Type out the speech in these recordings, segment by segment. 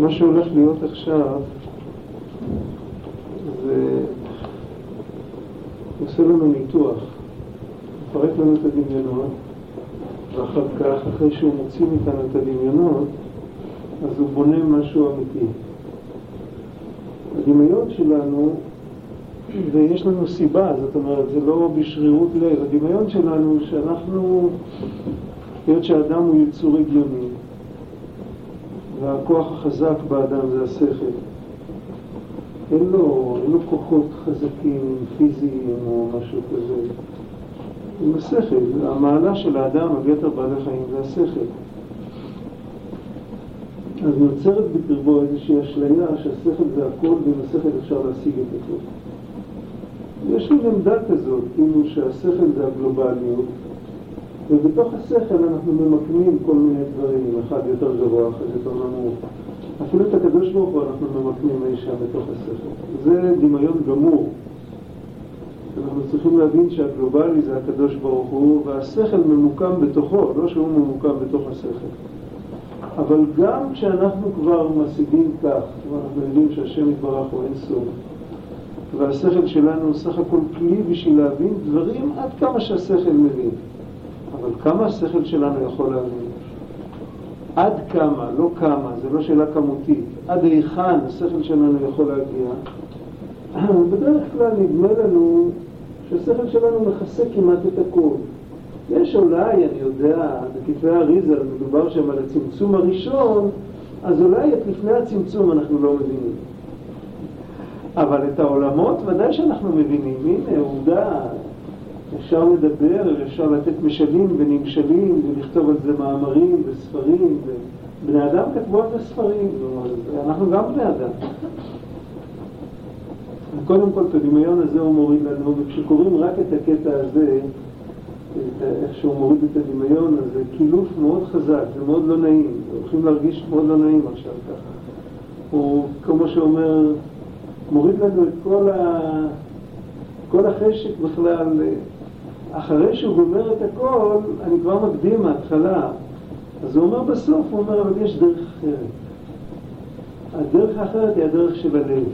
מה שהולך להיות עכשיו זה עושה לנו ניתוח, מפרק לנו את הדמיונות, ואחר כך, אחרי שהוא מוציא מאיתנו את הדמיונות, אז הוא בונה משהו אמיתי. הדמיון שלנו, ויש לנו סיבה, זאת אומרת, זה לא בשרירות לב, הדמיון שלנו שאנחנו, היות שהאדם הוא יצור הגיוני, והכוח החזק באדם זה השכל. אין לו, אין לו כוחות חזקים, פיזיים או משהו כזה. עם השכל, המעלה של האדם, יתר בעלי חיים, זה השכל. אז נוצרת בקרבו איזושהי אשליה שהשכל זה הכל ועם השכל אפשר להשיג את הכל. יש לי עמדה כזאת, כאילו שהשכל זה הגלובליות, ובתוך השכל אנחנו ממקמים כל מיני דברים, אחד יותר גבוה, אחד יותר נמוך. אפילו את הקדוש ברוך הוא אנחנו ממקמים אי שם בתוך השכל. זה דמיון גמור. אנחנו צריכים להבין שהגלובלי זה הקדוש ברוך הוא, והשכל ממוקם בתוכו, לא שהוא ממוקם בתוך השכל. אבל גם כשאנחנו כבר משיגים כך, אנחנו יודעים שהשם יתברך הוא אין סוף, והשכל שלנו הוא סך הכל כלי בשביל להבין דברים עד כמה שהשכל מבין. אבל כמה השכל שלנו יכול להבין? עד כמה, לא כמה, זה לא שאלה כמותית, עד היכן השכל שלנו יכול להגיע, בדרך כלל נדמה לנו שהשכל שלנו מכסה כמעט את הכל. יש אולי, אני יודע, בכתבי האריזה מדובר שם על הצמצום הראשון, אז אולי את לפני הצמצום אנחנו לא מבינים. אבל את העולמות ודאי שאנחנו מבינים. הנה, עובדה, אפשר לדבר, אפשר לתת משלים ונמשלים ולכתוב על זה מאמרים וספרים. בני אדם כתבו על זה ספרים, אנחנו גם בני אדם. קודם כל, את הדמיון הזה הוא מוריד לנו, וכשקוראים רק את הקטע הזה, איך שהוא מוריד את הדמיון, אז זה קילוף מאוד חזק, זה מאוד לא נעים, הולכים להרגיש מאוד לא נעים עכשיו ככה. הוא, כמו שאומר, מוריד לנו את כל, ה... כל החשק בכלל. אחרי שהוא גומר את הכל, אני כבר מקדים מההתחלה. אז הוא אומר בסוף, הוא אומר, אבל יש דרך אחרת. הדרך האחרת היא הדרך של הלב.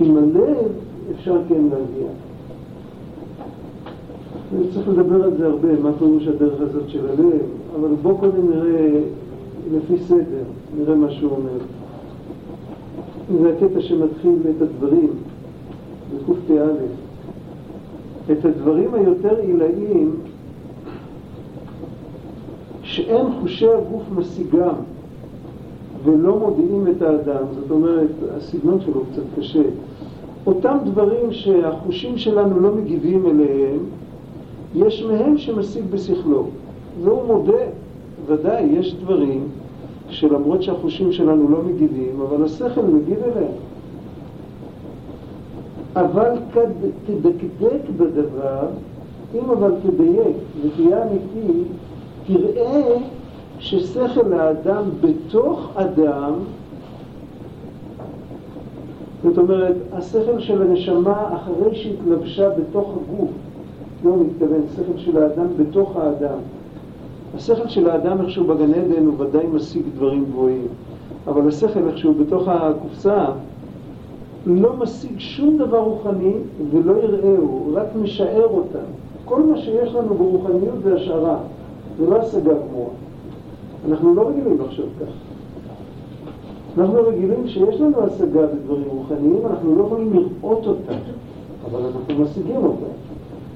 עם הלב אפשר כן להגיע. צריך לדבר על זה הרבה, מה פירוש הדרך הזאת של הלב, אבל בואו קודם נראה לפי סדר, נראה מה שהוא אומר. זה הקטע שמתחיל את הדברים, בקפ"א. את הדברים היותר עילאיים שאין חושי הגוף משיגם ולא מודיעים את האדם, זאת אומרת, הסגנון שלו קצת קשה. אותם דברים שהחושים שלנו לא מגיבים אליהם, יש מהם שמשיג בשכלו. והוא מודה, ודאי, יש דברים שלמרות שהחושים שלנו לא מגיבים, אבל השכל מגיב אליהם. אבל תדקדק בדבר, אם אבל תדייק ותהיה אמיתי, תראה ששכל האדם בתוך אדם, זאת אומרת, השכל של הנשמה אחרי שהתלבשה בתוך הגוף, לא מתכוון, שכל של האדם בתוך האדם. השכל של האדם איכשהו בגן עדן הוא ודאי משיג דברים גבוהים, אבל השכל איכשהו בתוך הקופסה לא משיג שום דבר רוחני ולא יראהו, רק משער אותם. כל מה שיש לנו ברוחניות זה השערה, זה לא השגה גמורה. אנחנו לא רגילים לחשוב כך. אנחנו רגילים שיש לנו השגה בדברים רוחניים, אנחנו לא יכולים לראות אותם, אבל אנחנו משיגים אותם.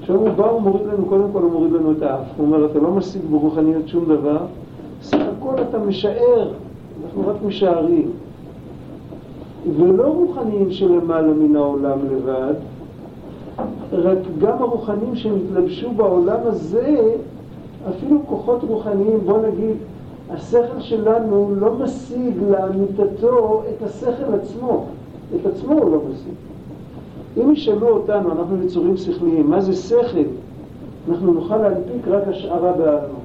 עכשיו הוא בא ומוריד לנו, קודם כל הוא מוריד לנו את האף. הוא אומר, אתה לא משיג ברוחניות שום דבר, סך הכל אתה משער, אנחנו רק משערים. ולא רוחניים שלמעלה מן העולם לבד, רק גם הרוחניים שנתלבשו בעולם הזה, אפילו כוחות רוחניים, בוא נגיד, השכל שלנו לא משיג לאמיתתו את השכל עצמו, את עצמו הוא לא משיג. אם ישאלו אותנו, אנחנו יצורים שכליים, מה זה שכל? אנחנו נוכל להנפיק רק השערה בעלמא.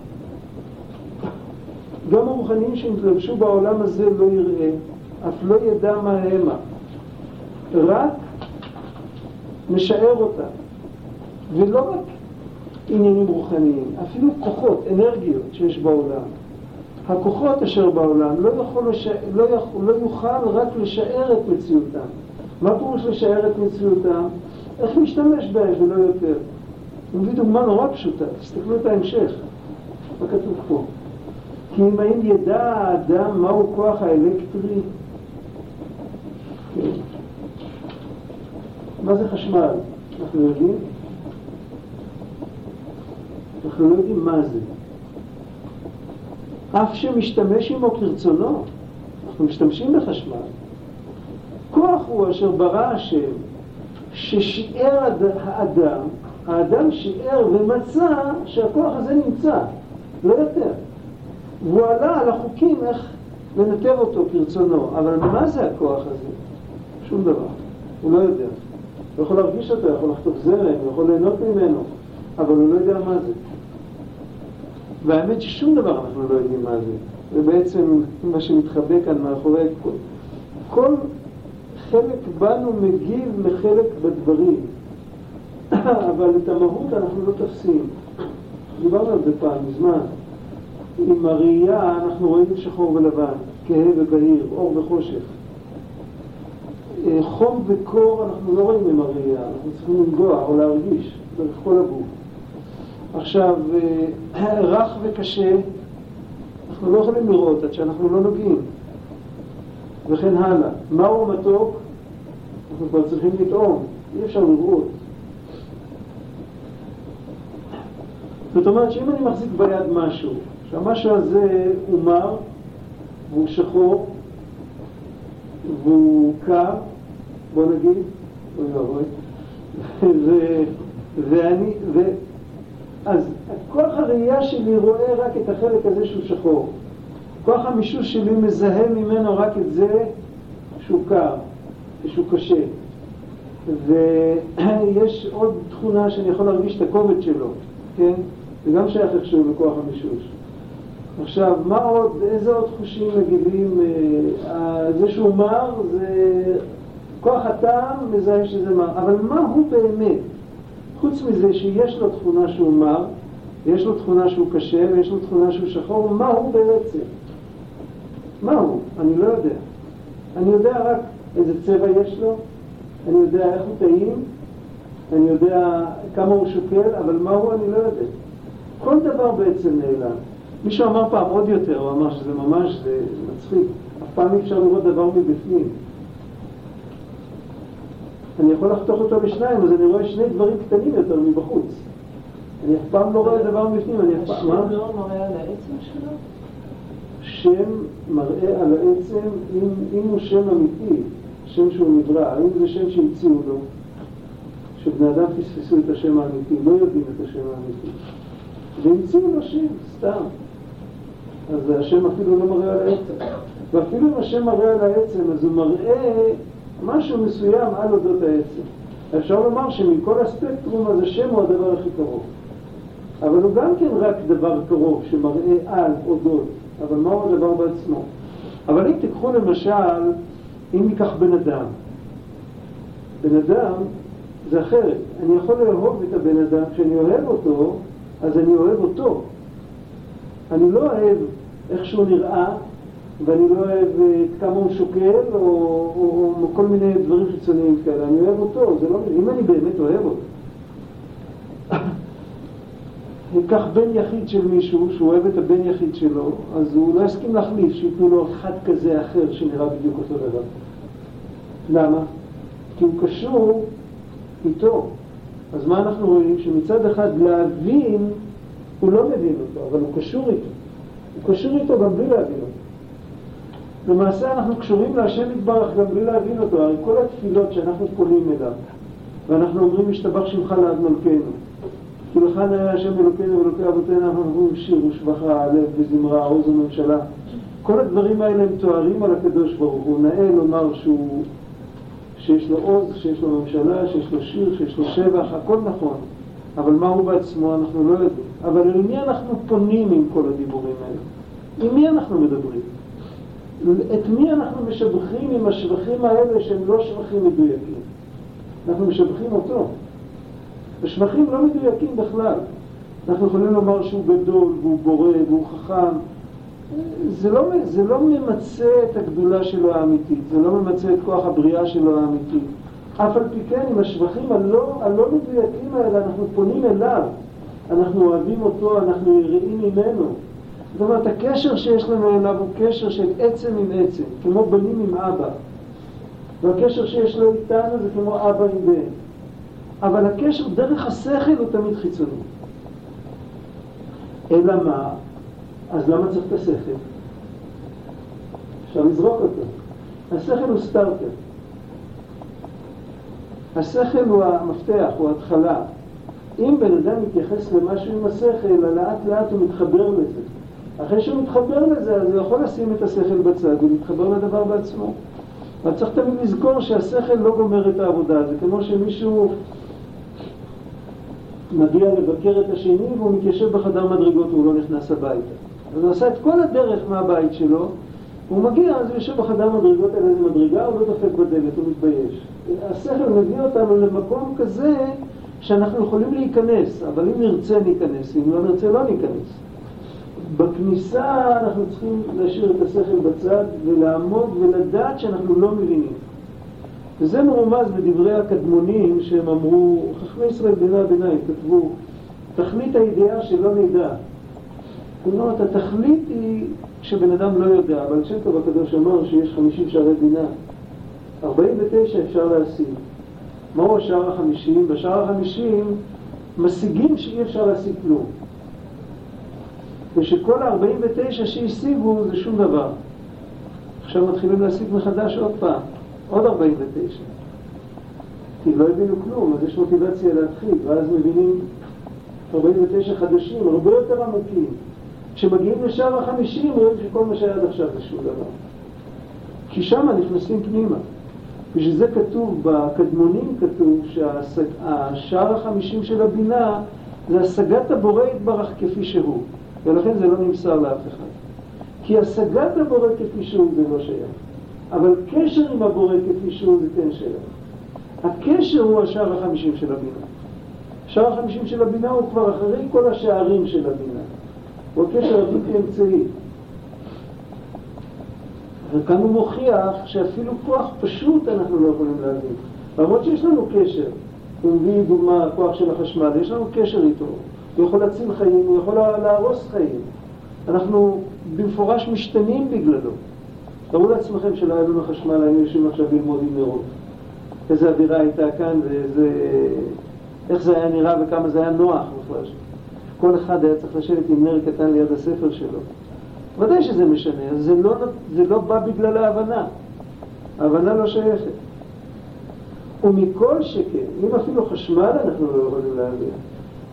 גם הרוחניים שנתלבשו בעולם הזה לא יראה, אף לא ידע מה המה, רק משער אותם. ולא רק עניינים רוחניים, אפילו כוחות, אנרגיות שיש בעולם. הכוחות אשר בעולם לא, יכול לש... לא, יכול... לא יוכל רק לשער את מציאותם. מה פירוש לשער את מציאותם? איך להשתמש בהם ולא יותר. אני מביא דוגמה נורא פשוטה, תסתכלו את ההמשך, מה כתוב פה? כי אם האם ידע האדם מהו כוח האלקטרי, כן. מה זה חשמל? אנחנו יודעים? אנחנו לא יודעים מה זה. אף שמשתמש עמו כרצונו, אנחנו משתמשים בחשמל. כוח הוא אשר ברא השם, ששיער האדם, האדם שיער ומצא שהכוח הזה נמצא, לא יותר. והוא עלה על החוקים איך לנתב אותו כרצונו, אבל מה זה הכוח הזה? שום דבר. הוא לא יודע. הוא יכול להרגיש אותו, יכול לחטוף זרם, הוא יכול ליהנות ממנו, אבל הוא לא יודע מה זה. והאמת ששום דבר אנחנו לא יודעים מה זה. זה בעצם מה שמתחבא כאן מאחורי כל, כל חלק בנו מגיב לחלק בדברים, אבל את המהות אנחנו לא תופסים. דיברנו על זה פעם, מזמן. עם הראייה אנחנו רואים שחור ולבן, כהה ובהיר, אור וחושך. אה, חום וקור אנחנו לא רואים עם הראייה, אנחנו צריכים לנגוע או להרגיש דרך כל הגוף. עכשיו, אה, רך וקשה, אנחנו לא יכולים לראות עד שאנחנו לא נוגעים, וכן הלאה. מהו מתוק? אנחנו כבר צריכים לטעום, אי אפשר לראות. זאת אומרת שאם אני מחזיק ביד משהו, שהמשהו הזה הוא מר, והוא שחור, והוא קר, בוא נגיד, אוי ואבוי, ואני, ו... אז כוח הראייה שלי רואה רק את החלק הזה שהוא שחור. כוח המישוש שלי מזהה ממנו רק את זה שהוא קר, שהוא קשה. ויש עוד תכונה שאני יכול להרגיש את הכובד שלו, כן? זה גם שייך איכשהו לכוח המישוש. עכשיו, מה עוד, איזה עוד חושים מגיבים? אה, זה שהוא מר, זה כוח הטעם מזהה שזה מר, אבל מה הוא באמת? חוץ מזה שיש לו תכונה שהוא מר, יש לו תכונה שהוא קשה ויש לו תכונה שהוא שחור, מה הוא בעצם? מה הוא? אני לא יודע. אני יודע רק איזה צבע יש לו, אני יודע איך הוא טעים, אני יודע כמה הוא שוקל, אבל מה הוא אני לא יודע. כל דבר בעצם נעלם. מישהו אמר פעם עוד יותר, הוא אמר שזה ממש, זה מצחיק, אף פעם אי אפשר לראות דבר מבפנים. אני יכול לחתוך אותו בשניים, אז אני רואה שני דברים קטנים יותר מבחוץ. אני אף פעם לא רואה דבר מבפנים, אני אף פעם... השם לא מראה על העצם שלו? שם מראה על העצם, אם, אם הוא שם אמיתי, שם שהוא נברא, האם זה שם שהמציאו לו, שבני אדם פספסו את השם האמיתי, לא יודעים את השם האמיתי, והמציאו לו שם, סתם. אז השם אפילו לא מראה על העצם. ואפילו אם השם מראה על העצם, אז הוא מראה משהו מסוים על אודות העצם. אפשר לומר שמכל הספקטרום אז השם הוא הדבר הכי קרוב. אבל הוא גם כן רק דבר קרוב שמראה על אודות, אבל מהו הדבר בעצמו? אבל אם תיקחו למשל, אם ניקח בן אדם, בן אדם זה אחרת. אני יכול לאהוב את הבן אדם, כשאני אוהב אותו, אז אני אוהב אותו. אני לא אוהב איך שהוא נראה, ואני לא אוהב אה, כמה הוא שוקל, או, או, או כל מיני דברים חיצוניים כאלה. אני אוהב אותו, זה לא... אם אני באמת אוהב אותו. ניקח בן יחיד של מישהו, שהוא אוהב את הבן יחיד שלו, אז הוא לא יסכים להחליף, שייתנו לו אחד כזה אחר שנראה בדיוק אותו דבר. למה? כי הוא קשור איתו. אז מה אנחנו רואים? שמצד אחד להבין, הוא לא מבין אותו, אבל הוא קשור איתו. הוא קשור איתו גם בלי להבין אותו. למעשה אנחנו קשורים להשם יתברך גם בלי להבין אותו, הרי כל התפילות שאנחנו פונים אליו, ואנחנו אומרים משתבח שמך לעד מלכנו, כי לך נראה השם אלוקינו ואלוקי אבותינו, אנחנו אומרים שיר ושבחה, לב וזמרה, עוז וממשלה. כל הדברים האלה הם תוארים על הקדוש ברוך הוא, נאה לומר שהוא, שיש לו עוז, שיש לו ממשלה, שיש לו שיר, שיש לו שבח, הכל נכון. אבל מה הוא בעצמו אנחנו לא יודעים. אבל אל מי אנחנו פונים עם כל הדיבורים האלה? עם מי אנחנו מדברים? את מי אנחנו משבחים עם השבחים האלה שהם לא שבחים מדויקים? אנחנו משבחים אותו. השבחים לא מדויקים בכלל. אנחנו יכולים לומר שהוא גדול, והוא בורא, והוא חכם, זה לא, זה לא ממצה את הגדולה שלו האמיתית, זה לא ממצה את כוח הבריאה שלו האמיתית. אף על פי כן, עם השבחים הלא, הלא מדויקים האלה, אנחנו פונים אליו, אנחנו אוהבים אותו, אנחנו יראים ממנו. זאת אומרת, הקשר שיש לנו אליו הוא קשר של עצם עם עצם, כמו בנים עם אבא. והקשר שיש לו איתנו זה כמו אבא עם בן. אבל הקשר דרך השכל הוא תמיד חיצוני. אלא מה? אז למה צריך את השכל? אפשר לזרוק אותו. השכל הוא סטארטר. השכל הוא המפתח, הוא ההתחלה. אם בן אדם מתייחס למשהו עם השכל, לאט לאט הוא מתחבר לזה. אחרי שהוא מתחבר לזה, אז הוא יכול לשים את השכל בצד ולהתחבר לדבר בעצמו. אבל צריך תמיד לזכור שהשכל לא גומר את העבודה, זה כמו שמישהו מגיע לבקר את השני והוא מתיישב בחדר מדרגות והוא לא נכנס הביתה. אז הוא עשה את כל הדרך מהבית שלו, הוא מגיע, אז הוא יושב בחדר מדרגות על איזה מדרגה, הוא לא דופק בדלת, הוא מתבייש. השכל מביא אותנו למקום כזה שאנחנו יכולים להיכנס, אבל אם נרצה ניכנס, אם לא נרצה לא ניכנס. בכניסה אנחנו צריכים להשאיר את השכל בצד ולעמוד ולדעת שאנחנו לא מבינים. וזה מרומז בדברי הקדמונים שהם אמרו, חכמי ישראל בימי הביניים כתבו, תכלית הידיעה שלא נדע. אומרת, התכלית היא כשבן אדם לא יודע, אבל שם טוב הקדוש אמר שיש חמישים שערי בינה. ארבעים ותשע אפשר להשיג. מהו השער החמישים? בשער החמישים משיגים שאי אפשר להשיג כלום. ושכל ה-49 שהשיגו זה שום דבר. עכשיו מתחילים להשיג מחדש עוד פעם, עוד 49. כי לא הבינו כלום, אז יש מוטיבציה להתחיל, ואז מבינים 49 חדשים, הרבה יותר עמוקים. כשמגיעים לשער החמישים רואים שכל מה שהיה עד עכשיו זה שום דבר. כי שם נכנסים פנימה. בשביל זה כתוב, בקדמונים כתוב שהשער החמישים של הבינה זה השגת הבורא יתברך כפי שהוא. ולכן זה לא נמסר לאף אחד. כי השגת הבורא כפי שהוא זה לא שייך. אבל קשר עם הבורא כפי שהוא זה כן שייך. הקשר הוא השער החמישים של הבינה. השער החמישים של הבינה הוא כבר אחרי כל השערים של הבינה. הוא הקשר הבלתי אמצעי. וכאן הוא מוכיח שאפילו כוח פשוט אנחנו לא יכולים להבין. למרות שיש לנו קשר, הוא מביא דוגמה, הכוח של החשמל, יש לנו קשר איתו. הוא יכול להציל חיים, הוא יכול להרוס חיים. אנחנו במפורש משתנים בגללו. תארו לעצמכם שלא היה לנו חשמל, היינו יושבים עכשיו ללמוד עם נרות. איזה אווירה הייתה כאן ואיזה... איך זה היה נראה וכמה זה היה נוח בכלל. כל אחד היה צריך לשבת עם נר קטן ליד הספר שלו. ודאי שזה משנה, זה לא, זה לא בא בגלל ההבנה. ההבנה לא שייכת. ומכל שכן, אם אפילו חשמל אנחנו לא יכולים להבין,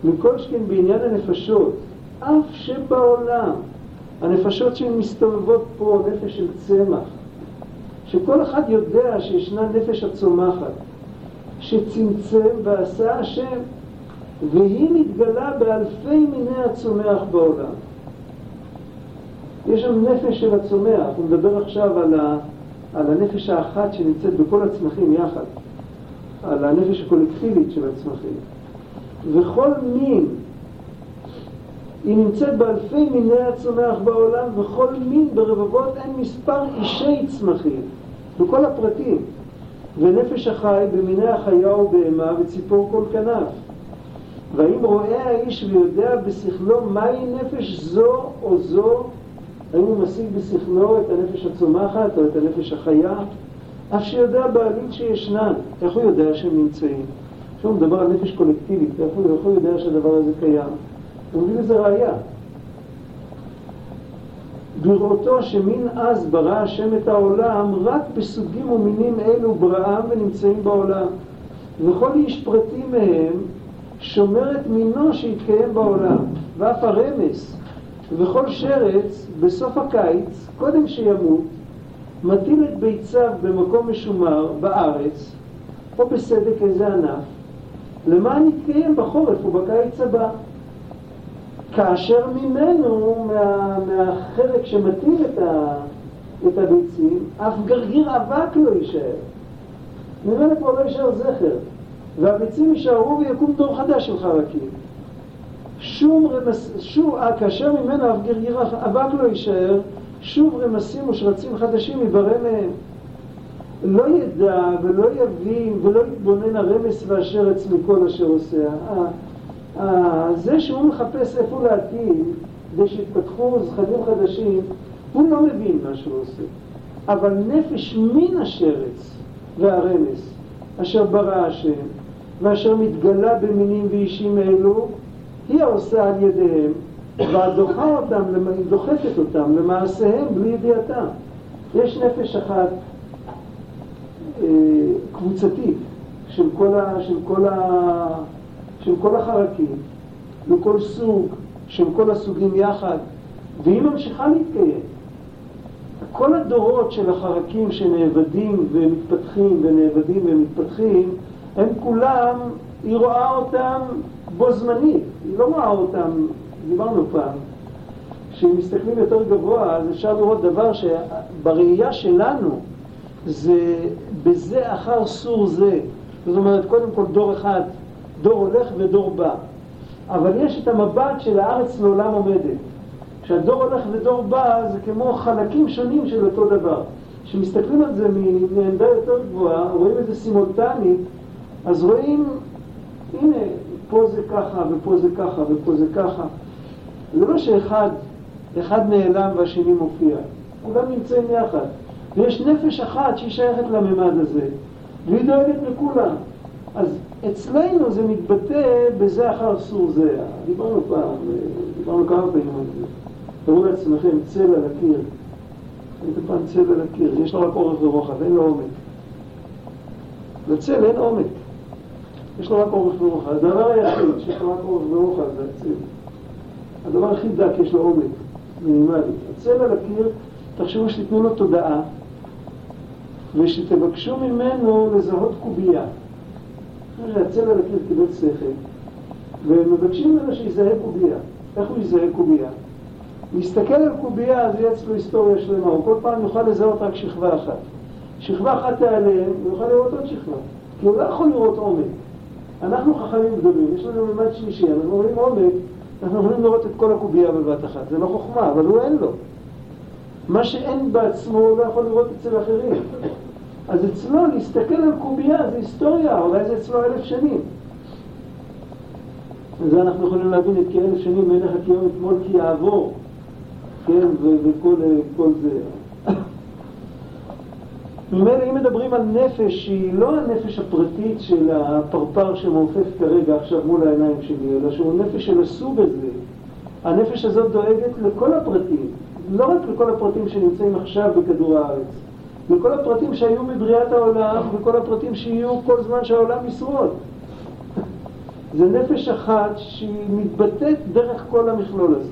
מכל שכן בעניין הנפשות, אף שבעולם, הנפשות שמסתובבות פה, נפש של צמח, שכל אחד יודע שישנה נפש הצומחת, שצמצם ועשה השם, והיא מתגלה באלפי מיני הצומח בעולם. יש שם נפש של הצומח, הוא מדבר עכשיו על, ה, על הנפש האחת שנמצאת בכל הצמחים יחד, על הנפש הקולקטיבית של הצמחים. וכל מין, היא נמצאת באלפי מיני הצומח בעולם, וכל מין ברבבות אין מספר אישי צמחים, בכל הפרטים. ונפש החי במיני החיה ובהמה וציפור כל כנף. והאם רואה האיש ויודע בשכלו מהי נפש זו או זו, האם הוא משיג בשכלו את הנפש הצומחת או את הנפש החיה, אף שיודע בעלית שישנן, איך הוא יודע שהם נמצאים? עכשיו הוא מדבר על נפש קולקטיבית, איך הוא, איך הוא יודע שהדבר הזה קיים? הוא מביא לזה ראייה. בראותו שמין אז ברא השם את העולם, רק בסוגים ומינים אלו בראם ונמצאים בעולם. וכל איש פרטי מהם שומר את מינו שיתקיים בעולם, ואף הרמס. וכל שרץ בסוף הקיץ, קודם שימות, מטיל את ביציו במקום משומר בארץ, או בסדק איזה ענף, למען יתקיים בחורף ובקיץ הבא. כאשר ממנו, מה, מהחלק שמטיל את, ה, את הביצים, אף גרגיר אבק לא יישאר. ממנו כבר לא יישאר זכר. והביצים יישארו ויקום דור חדש של חרקים. שום רמס, שוב, כאשר ממנו אף גרגירה אבק לא יישאר, שוב רמסים ושרצים חדשים יברא מהם. לא ידע ולא יבין ולא יתבונן הרמס והשרץ מכל אשר עושה. זה שהוא מחפש איפה להתאים כדי שיתפתחו זכרים חדשים, הוא לא מבין מה שהוא עושה. אבל נפש מן השרץ והרמס, אשר ברא השם, ואשר מתגלה במינים ואישים אלו, היא העושה על ידיהם, והדוחה אותם, דוחקת אותם למעשיהם בלי ידיעתם. יש נפש אחת קבוצתית של כל, ה, של, כל ה, של כל החרקים, וכל סוג, של כל הסוגים יחד, והיא ממשיכה להתקיים. כל הדורות של החרקים שנאבדים ומתפתחים ונאבדים ומתפתחים, הם כולם, היא רואה אותם בו זמנית, היא לא רואה אותם, דיברנו פעם, כשאם מסתכלים יותר גבוה אז אפשר לראות דבר שבראייה שלנו זה בזה אחר סור זה, זאת אומרת קודם כל דור אחד, דור הולך ודור בא, אבל יש את המבט של הארץ לעולם עומדת. כשהדור הולך ודור בא זה כמו חלקים שונים של אותו דבר. כשמסתכלים על זה מעמדה יותר גבוהה, רואים את זה סימולטנית, אז רואים, הנה, פה זה ככה, ופה זה ככה, ופה זה ככה. זה לא שאחד אחד נעלם והשני מופיע, כולם נמצאים יחד. ויש נפש אחת שהיא שייכת לממד הזה, והיא דואגת לכולם. אז אצלנו זה מתבטא בזה אחר סור זה. דיברנו פעם, דיברנו כמה פעמים על זה. תראו לעצמכם צל על הקיר. ראיתם פעם צל על הקיר, יש לו רק אורך ורוחב, אין לו עומק. לצל אין עומק. יש לו רק אורך ורוחב. הדבר היחיד שיש לו רק אורך ורוחב זה הצל. הדבר הכי דק יש לו עומק, מינימלי. הצל על הקיר, תחשבו שתיתנו לו תודעה ושתבקשו ממנו לזהות קובייה. שהצל על הקיר קיבל שכל, ומבקשים ממנו שיזהה קובייה. איך הוא יזהה קובייה? להסתכל על קובייה, אז יהיה אצלו היסטוריה שלמה, הוא כל פעם יוכל לזהות רק שכבה אחת. שכבה אחת תיעלם, הוא יוכל לראות עוד שכבה, כי הוא לא יכול לראות עומק. אנחנו חכמים גדולים, יש לנו ממד שלישי, אנחנו רואים עומק, אנחנו יכולים לראות את כל הקובייה בבת אחת, זה לא חוכמה, אבל הוא אין לו. מה שאין בעצמו הוא לא יכול לראות אצל אחרים. אז אצלו להסתכל על קובייה זה היסטוריה, אולי זה אצלו אלף שנים. וזה אנחנו יכולים להבין את כאלף שנים מלך הקיום אתמול כי יעבור, כן, וכל זה. ממילא אם מדברים על נפש שהיא לא הנפש הפרטית של הפרפר שמעופף כרגע עכשיו מול העיניים שלי, אלא שהוא נפש של הסוג הזה, הנפש הזאת דואגת לכל הפרטים, לא רק לכל הפרטים שנמצאים עכשיו בכדור הארץ, לכל הפרטים שהיו מבריאת העולם וכל הפרטים שיהיו כל זמן שהעולם ישרוד. זה נפש אחת שהיא מתבטאת דרך כל המכלול הזה.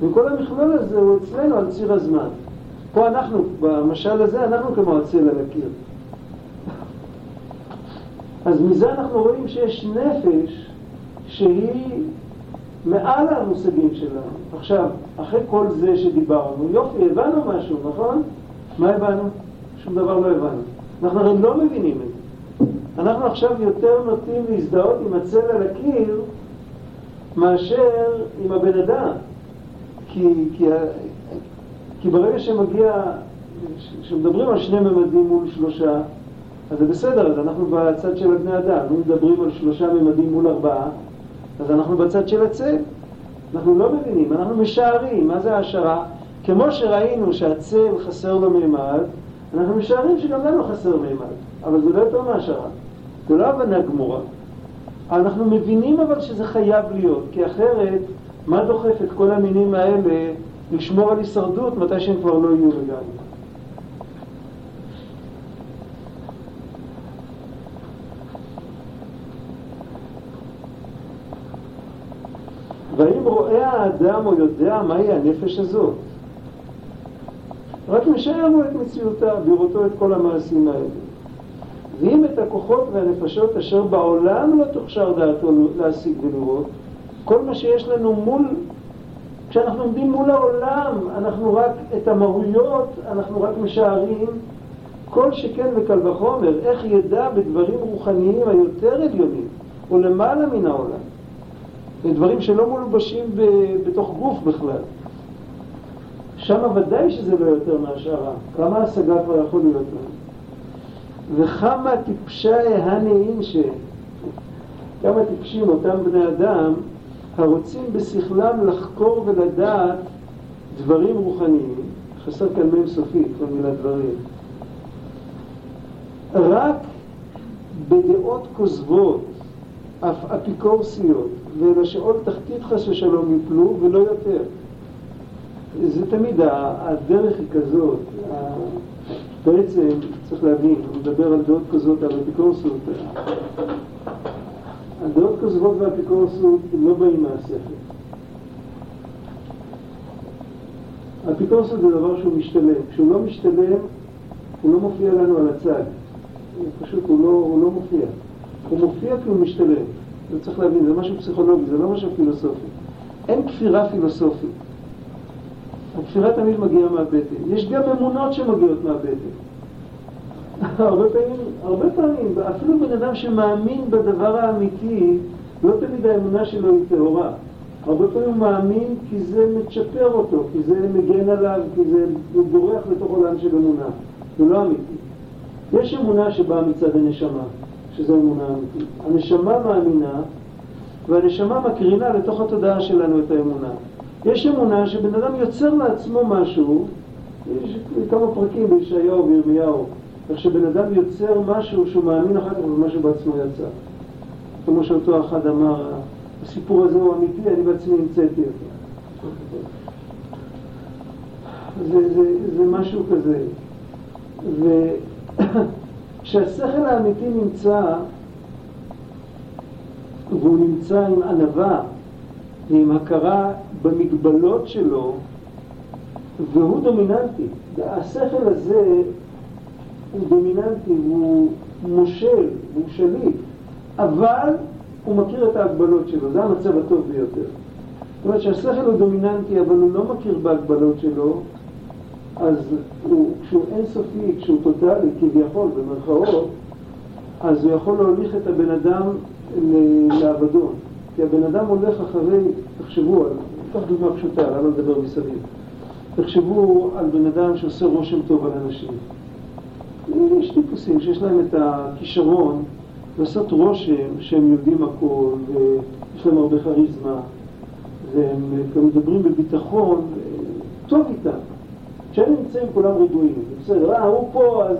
וכל המכלול הזה הוא אצלנו על ציר הזמן. פה אנחנו, במשל הזה, אנחנו כמו הצל על הקיר. אז מזה אנחנו רואים שיש נפש שהיא מעל המושגים שלנו. עכשיו, אחרי כל זה שדיברנו, יופי, הבנו משהו, נכון? מה הבנו? שום דבר לא הבנו. אנחנו הרי לא מבינים את זה. אנחנו עכשיו יותר נוטים להזדהות עם הצל על הקיר מאשר עם הבן אדם. כי, כי, כי ברגע שמגיע, כשמדברים על שני ממדים מול שלושה, אז זה בסדר, אז אנחנו בצד של הבני אדם. אם מדברים על שלושה ממדים מול ארבעה, אז אנחנו בצד של הצל. אנחנו לא מבינים, אנחנו משערים. מה זה העשרה? כמו שראינו שהצל חסר לו מימד, אנחנו משערים שגם לנו חסר מימד. אבל זה לא יותר מהשערה. זה לא הבנה גמורה. אנחנו מבינים אבל שזה חייב להיות, כי אחרת, מה דוחף את כל המינים האלה לשמור על הישרדות מתי שהם כבר לא יהיו לגמרי? והאם רואה האדם או יודע מהי הנפש הזאת? משער לו את מציאותה, בראותו את כל המעשים האלה. ואם את הכוחות והנפשות אשר בעולם לא תוכשר דעתו להשיג ולראות, כל מה שיש לנו מול, כשאנחנו עומדים מול העולם, אנחנו רק, את המהויות, אנחנו רק משערים, כל שכן וקל וחומר, איך ידע בדברים רוחניים היותר עליונים, או למעלה מן העולם. זה דברים שלא מלובשים בתוך גוף בכלל. שם ודאי שזה לא יותר מהשערה. כמה השגה כבר יכול להיות לנו? וכמה טיפשי הנעים ש... כמה טיפשים אותם בני אדם הרוצים בשכלם לחקור ולדעת דברים רוחניים, חסר כאן מ' סופית, כל מילה דברים, רק בדעות כוזבות, אף אפיקורסיות, ולשאול תחתית חס ושלום יפלו ולא יותר. זה תמיד, הדרך היא כזאת, בעצם צריך להבין, הוא מדבר על דעות כזאת, על אפיקורסות. הדעות כזבות והאפיקורסות לא באים מהשכל. האפיקורסות זה דבר שהוא משתלם. כשהוא לא משתלם, הוא לא מופיע לנו על הצד. פשוט הוא לא, הוא לא מופיע. הוא מופיע כי הוא משתלם. זה צריך להבין, זה משהו פסיכולוגי, זה לא משהו פילוסופי. אין כפירה פילוסופית. הכפירה תמיד מגיעה מהבטן. יש גם אמונות שמגיעות מהבטן. הרבה פעמים, הרבה פעמים, אפילו בן אדם שמאמין בדבר האמיתי, לא תמיד האמונה שלו היא טהורה. הרבה פעמים הוא מאמין כי זה מצ'פר אותו, כי זה מגן עליו, כי זה, בורח לתוך עולם של אמונה. זה לא אמיתי. יש אמונה שבאה מצד הנשמה, שזו אמונה אמיתית. הנשמה מאמינה, והנשמה מקרינה לתוך התודעה שלנו את האמונה. יש אמונה שבן אדם יוצר לעצמו משהו, יש כמה פרקים בישעיהו ובירמיהו, איך שבן אדם יוצר משהו שהוא מאמין אחר כך במשהו בעצמו יצא. כמו שאותו אחד אמר, הסיפור הזה הוא אמיתי, אני בעצמי המצאתי אותו. זה, זה, זה משהו כזה. וכשהשכל האמיתי נמצא, והוא נמצא עם ענווה ועם הכרה במגבלות שלו, והוא דומיננטי. השכל הזה הוא דומיננטי, הוא מושל, הוא שליט, אבל הוא מכיר את ההגבלות שלו, זה המצב הטוב ביותר. זאת אומרת שהשכל הוא דומיננטי, אבל הוא לא מכיר בהגבלות שלו, אז הוא, כשהוא אינסופי, כשהוא טוטאלי, כביכול, במרכאות, אז הוא יכול להוליך את הבן אדם לאבדון. כי הבן אדם הולך אחרי, תחשבו, קח דוגמה פשוטה, למה לדבר מסביב? תחשבו על בן אדם שעושה רושם טוב על אנשים. יש טיפוסים שיש להם את הכישרון לעשות רושם שהם יודעים הכל, ויש להם הרבה כריזמה, והם גם מדברים בביטחון, טוב איתם. כשהם נמצאים כולם רגועים, בסדר, אה, הוא פה, אז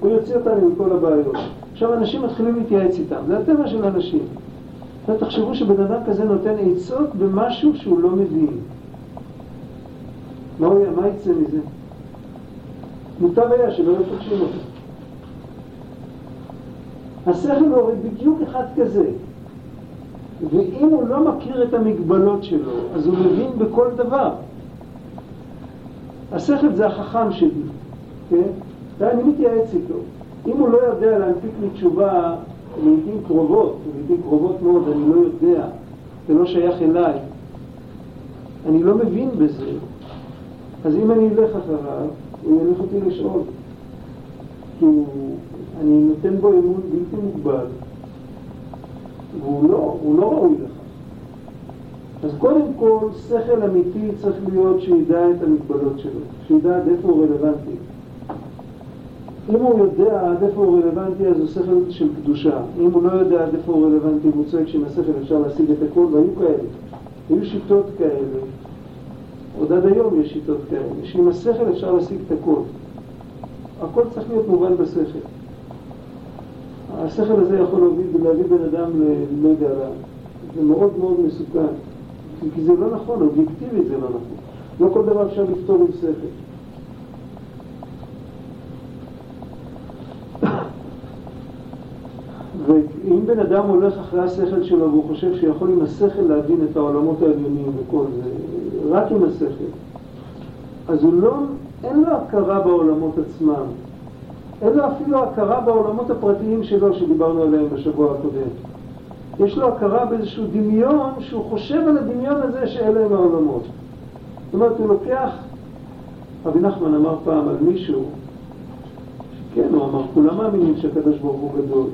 הוא יוציא אותנו מכל הבעיות. עכשיו אנשים מתחילים להתייעץ איתם, זה הטבע של אנשים. תחשבו שבן אדם כזה נותן עצות במשהו שהוא לא מבין. מה, מה יצא מזה? מוטב היה שלא היו פוגשים אותו. השכל הוא הרי בדיוק אחד כזה. ואם הוא לא מכיר את המגבלות שלו, אז הוא מבין בכל דבר. השכל זה החכם שלי, כן? ואני מתייעץ איתו. אם הוא לא יודע להנפיק לי תשובה לעיתים קרובות, לעיתים קרובות מאוד, אני לא יודע, זה לא שייך אליי, אני לא מבין בזה, אז אם אני אלך אחריו, הוא ילך אותי לשאול. כי אני נותן בו אמון בלתי מוגבל, והוא לא, הוא לא ראוי לכך. אז קודם כל, שכל אמיתי צריך להיות שידע את המגבלות שלו, שידע עד איפה הוא רלוונטי. אם הוא יודע עד איפה הוא רלוונטי, אז הוא שכל של קדושה. אם הוא לא יודע עד איפה הוא רלוונטי, הוא צועק שעם השכל אפשר להשיג את הכל, והיו כאלה. היו שיטות כאלה, עוד עד היום יש שיטות כאלה, שעם השכל אפשר להשיג את הכל. הכל צריך להיות מובן בשכל. השכל הזה יכול להביא, להביא בן אדם, ל, לא יודע, זה מאוד מאוד מסוכן. כי זה לא נכון, אובייקטיבית זה לא נכון. לא כל דבר אפשר לפתור עם שכל. ואם בן אדם הולך אחרי השכל שלו והוא חושב שיכול עם השכל להבין את העולמות העליונים וכל זה, רק עם השכל, אז הוא לא, אין לו הכרה בעולמות עצמם. אין לו אפילו הכרה בעולמות הפרטיים שלו שדיברנו עליהם בשבוע הקודם. יש לו הכרה באיזשהו דמיון שהוא חושב על הדמיון הזה שאלה הם העולמות. זאת אומרת, הוא לוקח, רבי נחמן אמר פעם על מישהו, כן, הוא אמר, כולם מאמינים שהקדוש ברוך הוא גדול,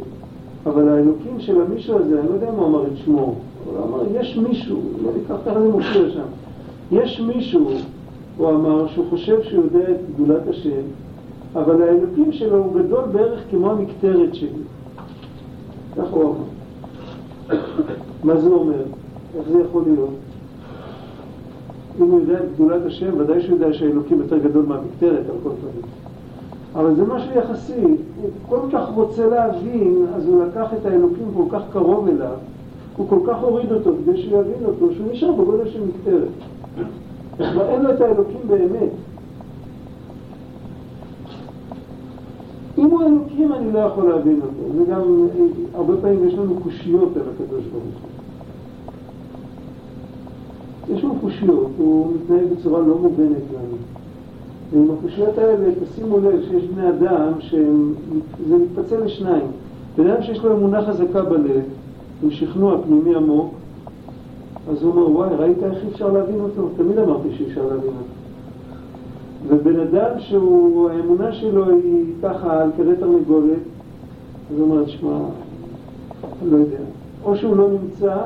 אבל האלוקים של המישהו הזה, אני לא יודע אם הוא אמר את שמו, הוא אמר, יש מישהו, לא ניקח ככה זה מופיע שם, יש מישהו, הוא אמר, שהוא חושב שהוא יודע את גדולת השם, אבל האלוקים שלו הוא גדול בערך כמו המקטרת שלי. כך הוא אמר. מה זה אומר? איך זה יכול להיות? אם הוא יודע את גדולת השם, ודאי שהוא יודע שהאלוקים יותר גדול מהמקטרת על כל פנים. אבל זה משהו יחסי, הוא כל כך רוצה להבין, אז הוא לקח את האלוקים כל כך קרוב אליו, הוא כל כך הוריד אותו כדי שהוא יבין אותו, שהוא נשאר בגודל של מקטרת. כבר אין לו את האלוקים באמת. אם הוא אלוקים אני לא יכול להבין אותו, וגם הרבה פעמים יש לנו קושיות על הקדוש ברוך הוא. יש לנו קושיות, הוא מתנהג בצורה לא מובנת לנו. ועם הקושיות האלה, תשימו לב שיש בני אדם שזה מתפצל לשניים. בן אדם שיש לו אמונה חזקה בלב, עם שכנוע פנימי עמוק, אז הוא אומר, וואי, ראית איך אי אפשר להבין אותו? תמיד אמרתי שאי אפשר להבין אותו. ובן אדם שהאמונה שלו היא ככה על כדי תרנגולת, אז הוא אומר, תשמע, לא יודע. או שהוא לא נמצא,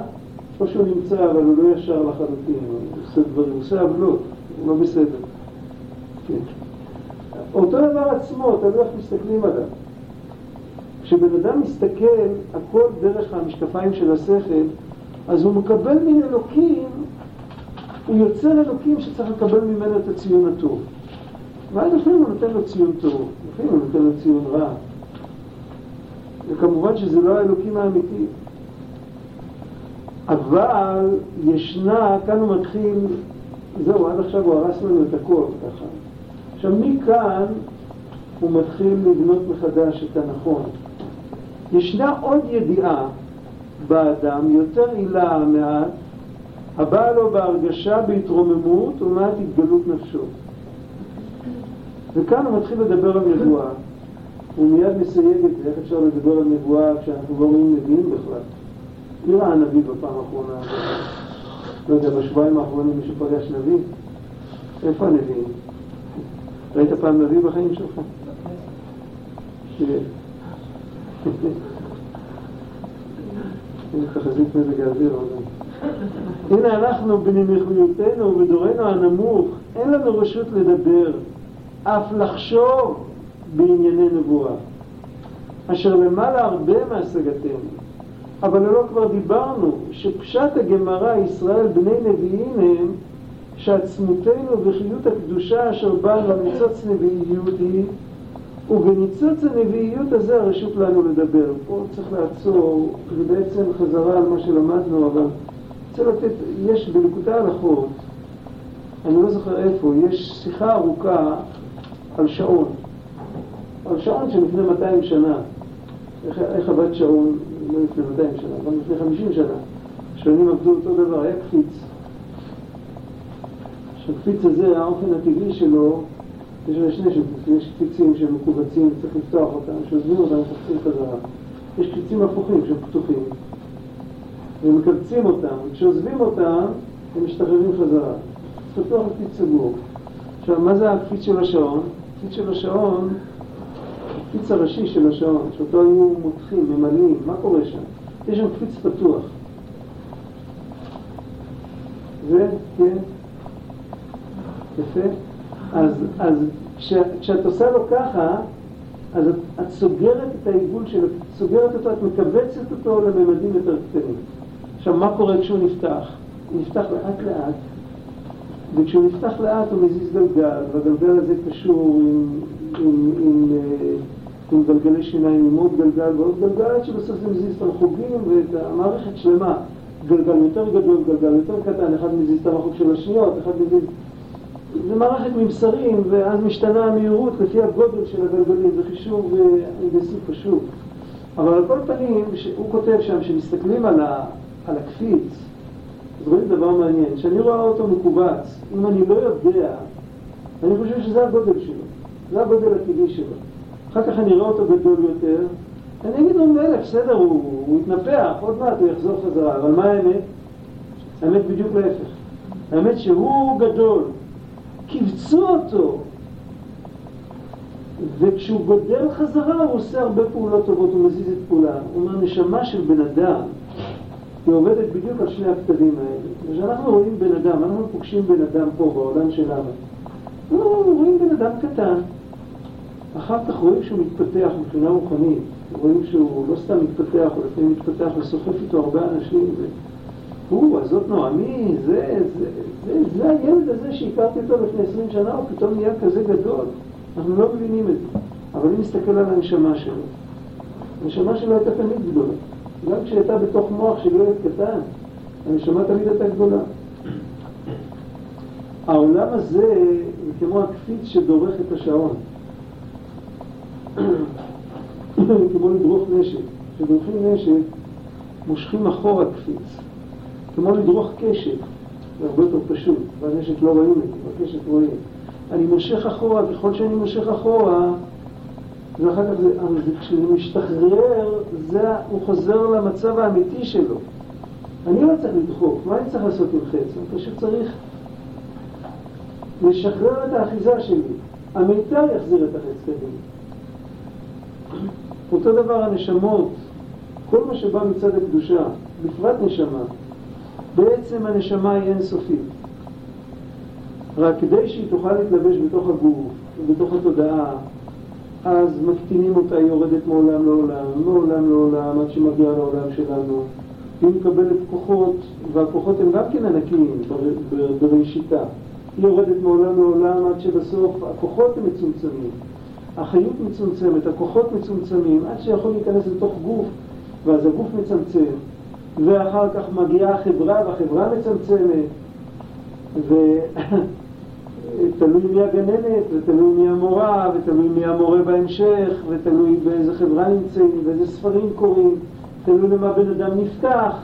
או שהוא נמצא, אבל הוא לא ישר לחלוטין, הוא עושה דברים, הוא עושה עוולות, הוא לא בסדר. אותו דבר עצמו, תלוי איך מסתכלים עליו. כשבן אדם מסתכל הכל דרך המשקפיים של השכל, אז הוא מקבל מן אלוקים, הוא יוצר אלוקים שצריך לקבל ממנו את הציון הטוב. ואז לפעמים הוא נותן לו ציון טוב, לפעמים הוא נותן לו ציון רע. וכמובן שזה לא האלוקים האמיתי. אבל ישנה, כאן הוא מתחיל, זהו, עד עכשיו הוא הרס לנו את הכל ככה. עכשיו מכאן הוא מתחיל לבנות מחדש את הנכון. ישנה עוד ידיעה באדם, יותר עילה מעט, הבאה לו בהרגשה, בהתרוממות ומעט התגלות נפשו. וכאן הוא מתחיל לדבר על נבואה. הוא מיד מסייג את זה, איך אפשר לדבר על נבואה כשאנחנו לא רואים נביאים בכלל. מי ראה נביא בפעם האחרונה? לא יודע, בשבועיים האחרונים מישהו פגש נביא? איפה הנביאים? ראית פעם נביא בחיים שלך? תחזית מזג האוויר, הנה אנחנו בנמיכויותינו ובדורנו הנמוך, אין לנו רשות לדבר, אף לחשוב בענייני נבואה, אשר למעלה הרבה מהשגתנו. אבל לא כבר דיברנו שפשט הגמרא ישראל בני נביאים הם שעצמותנו וחיות הקדושה אשר באה לניצוץ נביאיות היא ובניצוץ הנביאיות הזה הרשות לנו לדבר. פה צריך לעצור, זה בעצם חזרה על מה שלמדנו, אבל רוצה לתת, יש בנקודה הלכות, אני לא זוכר איפה, יש שיחה ארוכה על שעון. על שעון שלפני 200 שנה. איך, איך עבד שעון, לא לפני 200 שנה, אבל לפני 50 שנה. שעונים עבדו אותו דבר, היה קפיץ. שהקפיץ הזה, האופן הטבעי שלו, יש לו שני שיפוצים, יש קפיצים שהם מקובצים, צריך לפתוח אותם, שעוזבים אותם ומחפשים חזרה. יש קפיצים הפוכים שהם פתוחים, ומקבצים אותם, וכשעוזבים אותם, הם משתחררים חזרה. אז פתוח קפיץ סגור. עכשיו, מה זה הקפיץ של השעון? הקפיץ של השעון, הקפיץ הראשי של השעון, שאותו היו מותחים, ממלאים, מה קורה שם? יש שם קפיץ פתוח. זה, כן, יפה. אז, אז כש, כשאת עושה לו ככה, אז את, את סוגרת את העיגול שלו, סוגרת אותו, את מכווצת אותו לממדים יותר קטנים. עכשיו, מה קורה כשהוא נפתח? הוא נפתח לאט לאט, וכשהוא נפתח לאט הוא מזיז גלגל, והגלגל הזה קשור עם, עם, עם, אה, עם גלגלי שיניים, עם עוד גלגל ועוד גלגל, עד שבסוף זה מזיז את המחוגים ואת המערכת שלמה. גלגל יותר גדול, גלגל יותר קטן, אחד מזיז את המחוג של השניות, אחד מזיז... זה מערכת ממסרים, ואז משתנה המהירות לפי הגודל של הגלגלים, זה חישוב הנדסי פשוט. אבל על כל פנים, הוא כותב שם, כשמסתכלים על, על הקפיץ, אז רואים דבר מעניין, כשאני רואה אותו מקובץ, אם אני לא יודע, אני חושב שזה הגודל שלו, זה הגודל הטבעי שלו. אחר כך אני רואה אותו גדול יותר, אני אגיד לו מלך, בסדר, הוא, הוא יתנפח, עוד מעט הוא יחזור חזרה, אבל מה האמת? האמת בדיוק להפך. האמת שהוא גדול, קיבצו אותו. וכשהוא גודל חזרה הוא עושה הרבה פעולות טובות, הוא מזיז את כולם. הוא אומר, נשמה של בן אדם היא עובדת בדיוק על שני הכתבים האלה. כשאנחנו רואים בן אדם, אנחנו פוגשים בן אדם פה בעולם שלנו, אנחנו רואים בן אדם קטן, אחר כך רואים שהוא מתפתח מבחינה רוחנית, רואים שהוא לא סתם מתפתח, הוא לפעמים מתפתח וסוחף איתו הרבה אנשים, הוא, אז זאת נועמי, זה, זה, זה, זה הילד הזה שהכרתי אותו לפני עשרים שנה, הוא פתאום נהיה כזה גדול, אנחנו לא מבינים את זה, אבל אני מסתכל על הנשמה שלו, הנשמה שלו הייתה תמיד גדולה, גם כשהייתה בתוך מוח של ילד קטן, הנשמה תמיד הייתה גדולה. העולם הזה זה כמו הקפיץ שדורך את השעון. כמו לדרוך נשק. כשדורכים נשק, מושכים אחורה קפיץ. כמו לדרוך קשת, זה הרבה יותר פשוט, והנשק לא רואים זה, בקשת רואים. אני מושך אחורה, ככל שאני מושך אחורה, ואחר כך זה, זה, כשזה משתחרר, זה, הוא חוזר למצב האמיתי שלו. אני לא צריך לדחוף, מה אני צריך לעשות עם חץ? אני פשוט צריך לשחרר את האחיזה שלי. המיתר יחזיר את החץ קדימה. אותו דבר הנשמות, כל מה שבא מצד הקדושה, בפרט נשמה, בעצם הנשמה היא אינסופית. רק כדי שהיא תוכל להתלבש בתוך הגוף, בתוך התודעה, אז מקטינים אותה, היא יורדת מעולם לעולם, מעולם לעולם, עד שמגיעה לעולם שלנו. היא מקבלת כוחות, והכוחות הם גם כן ענקיים בראשיתה. היא יורדת מעולם לעולם עד שבסוף הכוחות הם מצומצמים. החיות מצומצמת, הכוחות מצומצמים, עד שיכול להיכנס לתוך גוף, ואז הגוף מצמצם, ואחר כך מגיעה החברה, והחברה מצמצמת, ותלוי מי הגננת, ותלוי מי המורה, ותלוי מי המורה בהמשך, ותלוי באיזה חברה נמצאים, ואיזה ספרים קוראים, תלוי למה בן אדם נפתח.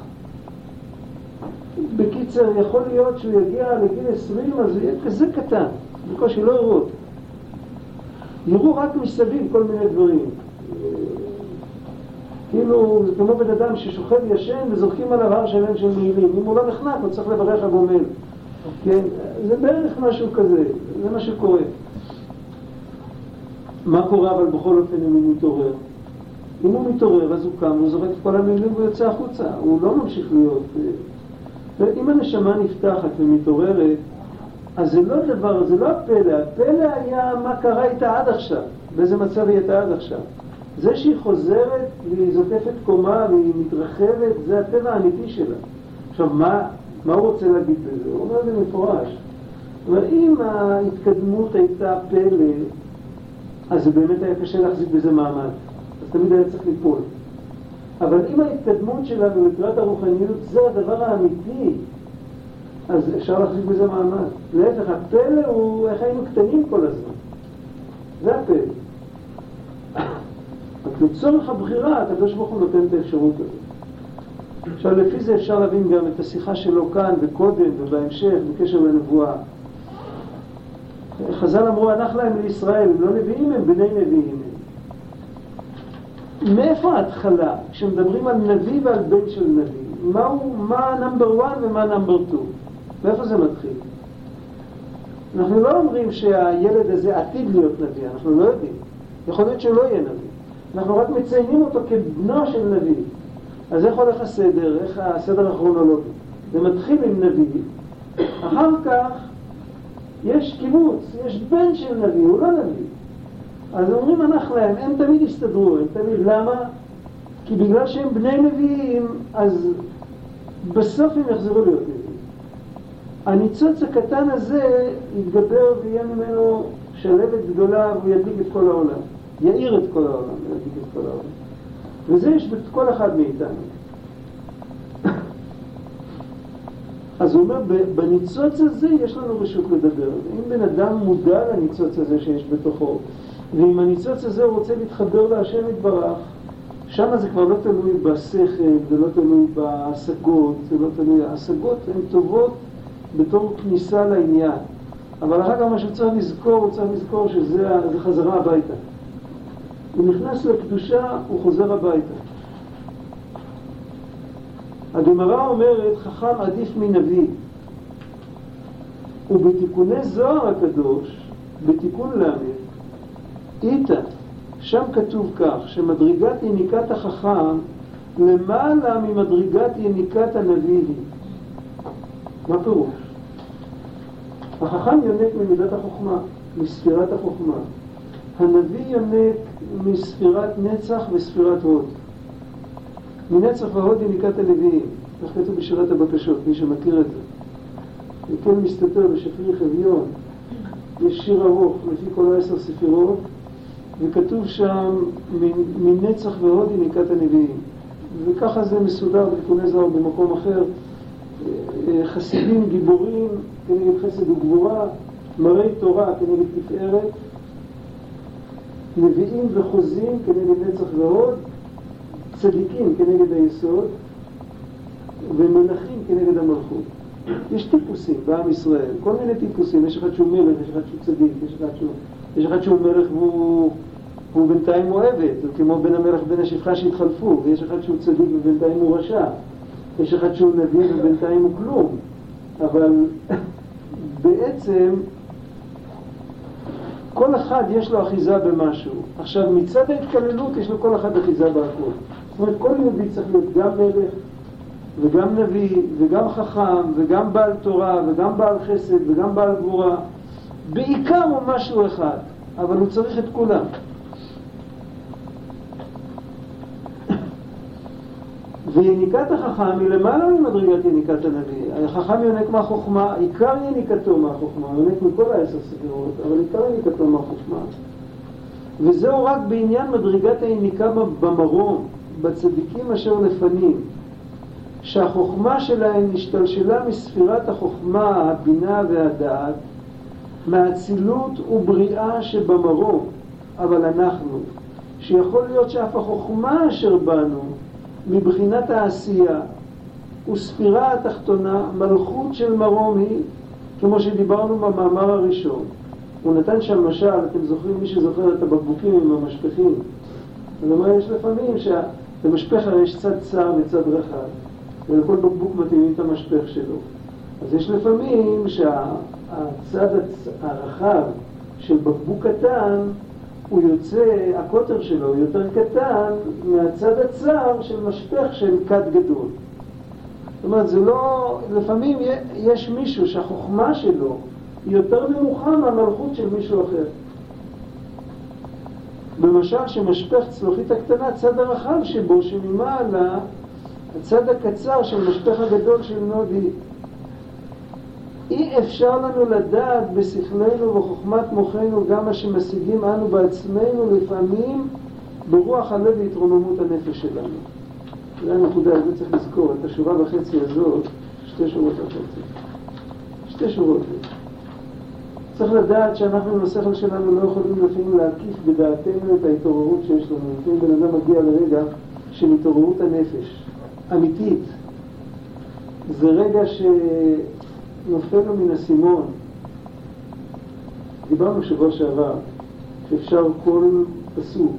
בקיצר, יכול להיות שהוא יגיע לגיל 20, אז הוא יהיה כזה קטן, בקושי לא יראו אותו. יראו רק מסביב כל מיני דברים. כאילו, זה כמו בן אדם ששוכב ישן וזורקים עליו הר שלם של מעילים. אם הוא לא נחנק, הוא צריך לברך הגומל. כן? זה בערך משהו כזה, זה מה שקורה. מה קורה אבל בכל אופן אם הוא מתעורר? אם הוא מתעורר אז הוא קם, הוא זורק את כל המילים והוא יוצא החוצה, הוא לא ממשיך להיות... אם הנשמה נפתחת ומתעוררת, אז זה לא דבר, זה לא הפלא, הפלא היה מה קרה איתה עד עכשיו, באיזה מצב היא הייתה עד עכשיו. זה שהיא חוזרת והיא זוקפת קומה והיא מתרחבת, זה הטבע האמיתי שלה. עכשיו, מה, מה הוא רוצה להגיד בזה? הוא אומר את זה מפורש. אבל אם ההתקדמות הייתה פלא, אז זה באמת היה קשה להחזיק בזה מעמד. אז תמיד היה צריך ליפול. אבל אם ההתקדמות שלנו לקראת הרוחניות זה הדבר האמיתי, אז אפשר להחזיק בזה מעמד. להפך, הפלא הוא איך היינו קטנים כל הזמן. זה הפלא. רק לצורך הבחירה, הקדוש ברוך הוא נותן את האפשרות הזאת. עכשיו, לפי זה אפשר להבין גם את השיחה שלו כאן וקודם ובהמשך בקשר לנבואה. חז"ל אמרו, הנח להם לישראל, הם לא נביאים, הם בני נביאים. מאיפה ההתחלה? כשמדברים על נביא ועל בן של נביא, מהו, מה נאמבר 1 ומה נאמבר 2? מאיפה זה מתחיל? אנחנו לא אומרים שהילד הזה עתיד להיות נביא, אנחנו לא יודעים. יכול להיות שהוא לא יהיה נביא. אנחנו רק מציינים אותו כבנו של נביא. אז איך הולך הסדר? איך הסדר הכרונולוגי? זה מתחיל עם נביא, אחר כך יש קיבוץ, יש בן של נביא, הוא לא נביא. אז אומרים הנח להם, הם תמיד יסתדרו, הם תמיד, למה? כי בגלל שהם בני נביאים, אז בסוף הם יחזרו להיות נביאים. הניצוץ הקטן הזה יתגבר ויהיה ממנו שלבת גדולה והוא ידליק את כל העולם. יאיר את כל העולם, ידליק את כל העולם. וזה יש בכל אחד מאיתנו. אז הוא אומר, בניצוץ הזה יש לנו רשות לדבר. אם בן אדם מודע לניצוץ הזה שיש בתוכו, ואם הניצוץ הזה הוא רוצה להתחבר להשם יתברך, שם זה כבר לא תלוי בשכל, זה לא תלוי בהשגות, זה לא תלוי... ההשגות הן טובות בתור כניסה לעניין. אבל אחר כך מה שצריך לזכור, הוא צריך לזכור שזה חזרה הביתה. הוא נכנס לקדושה, הוא חוזר הביתה. הגמרא אומרת, חכם עדיף מנביא. ובתיקוני זוהר הקדוש, בתיקון ל', איתה, שם כתוב כך, שמדרגת יניקת החכם למעלה ממדרגת יניקת הנביא היא. מה פירוש? החכם יונק ממידת החוכמה, מספירת החוכמה. הנביא יונק מספירת נצח וספירת הוד. מנצח והוד יניקת הנביאים, כך כתוב בשירת הבקשות, מי שמכיר את זה. וכן מסתתר בשפרי חביון, יש שיר ארוך לפי כל העשר ספירות, וכתוב שם מנצח והוד יניקת הנביאים. וככה זה מסודר בתיקוני זוהר במקום אחר. חסידים גיבורים כנגד חסד וגבורה, מראי תורה כנגד תפארת, נביאים וחוזים כנגד נצח והוד, צדיקים כנגד היסוד, ומלכים כנגד המלכות. יש טיפוסים בעם ישראל, כל מיני טיפוסים, יש אחד שהוא מלך, יש אחד שהוא צדיק, יש אחד שהוא, יש אחד שהוא מלך והוא, והוא בינתיים אוהב, זה כמו בין המלך ובין השפחה שהתחלפו, ויש אחד שהוא צדיק ובינתיים הוא רשע, יש אחד שהוא נביא ובינתיים הוא כלום, אבל בעצם כל אחד יש לו אחיזה במשהו. עכשיו, מצד ההתקללות יש לו כל אחד אחיזה בהכל. זאת אומרת, כל יהודי צריך להיות גם מלך, וגם נביא, וגם חכם, וגם בעל תורה, וגם בעל חסד, וגם בעל גבורה. בעיקר הוא משהו אחד, אבל הוא צריך את כולם. ויניקת החכם היא למעלה ממדרגת יניקת הנביא. החכם יונק מהחוכמה, עיקר יניקתו מהחוכמה, יונק מכל העשר ספירות, אבל עיקר יניקתו מהחוכמה. וזהו רק בעניין מדרגת היניקה במרום, בצדיקים אשר לפנים, שהחוכמה שלהם השתלשלה מספירת החוכמה, הבינה והדעת, מהאצילות ובריאה שבמרום, אבל אנחנו, שיכול להיות שאף החוכמה אשר בנו, מבחינת העשייה וספירה התחתונה, מלכות של מרום היא, כמו שדיברנו במאמר הראשון. הוא נתן שם משל, אתם זוכרים, מי שזוכר את הבקבוקים עם המשפכים. זאת אומרת, יש לפעמים שלמשפך הרי יש צד צר וצד רחב, ולכל בקבוק מתאימים את המשפך שלו. אז יש לפעמים שהצד הרחב של בקבוק קטן הוא יוצא, הקוטר שלו הוא יותר קטן מהצד הצר של משפך של כת גדול. זאת אומרת, זה לא... לפעמים יש מישהו שהחוכמה שלו היא יותר נמוכה מהמלכות של מישהו אחר. למשל, שמשפך צלוחית הקטנה, הצד הרחב שבו, שממעלה, הצד הקצר של משפך הגדול של נודי, אי אפשר לנו לדעת בשכלנו ובחוכמת מוחנו גם מה שמשיגים אנו בעצמנו לפעמים ברוח הלב והתרוממות הנפש שלנו. זו הנקודה, זה צריך לזכור, את השורה וחצי הזאת, שתי שורות וחצי. שתי שורות. צריך לדעת שאנחנו עם השכל שלנו לא יכולים לפעמים להקיף בדעתנו את ההתעוררות שיש לנו. לפעמים בן אדם מגיע לרגע של התעוררות הנפש, אמיתית. זה רגע ש... נופל לו מן הסימון. דיברנו שבוע שעבר שאפשר כל פסוק,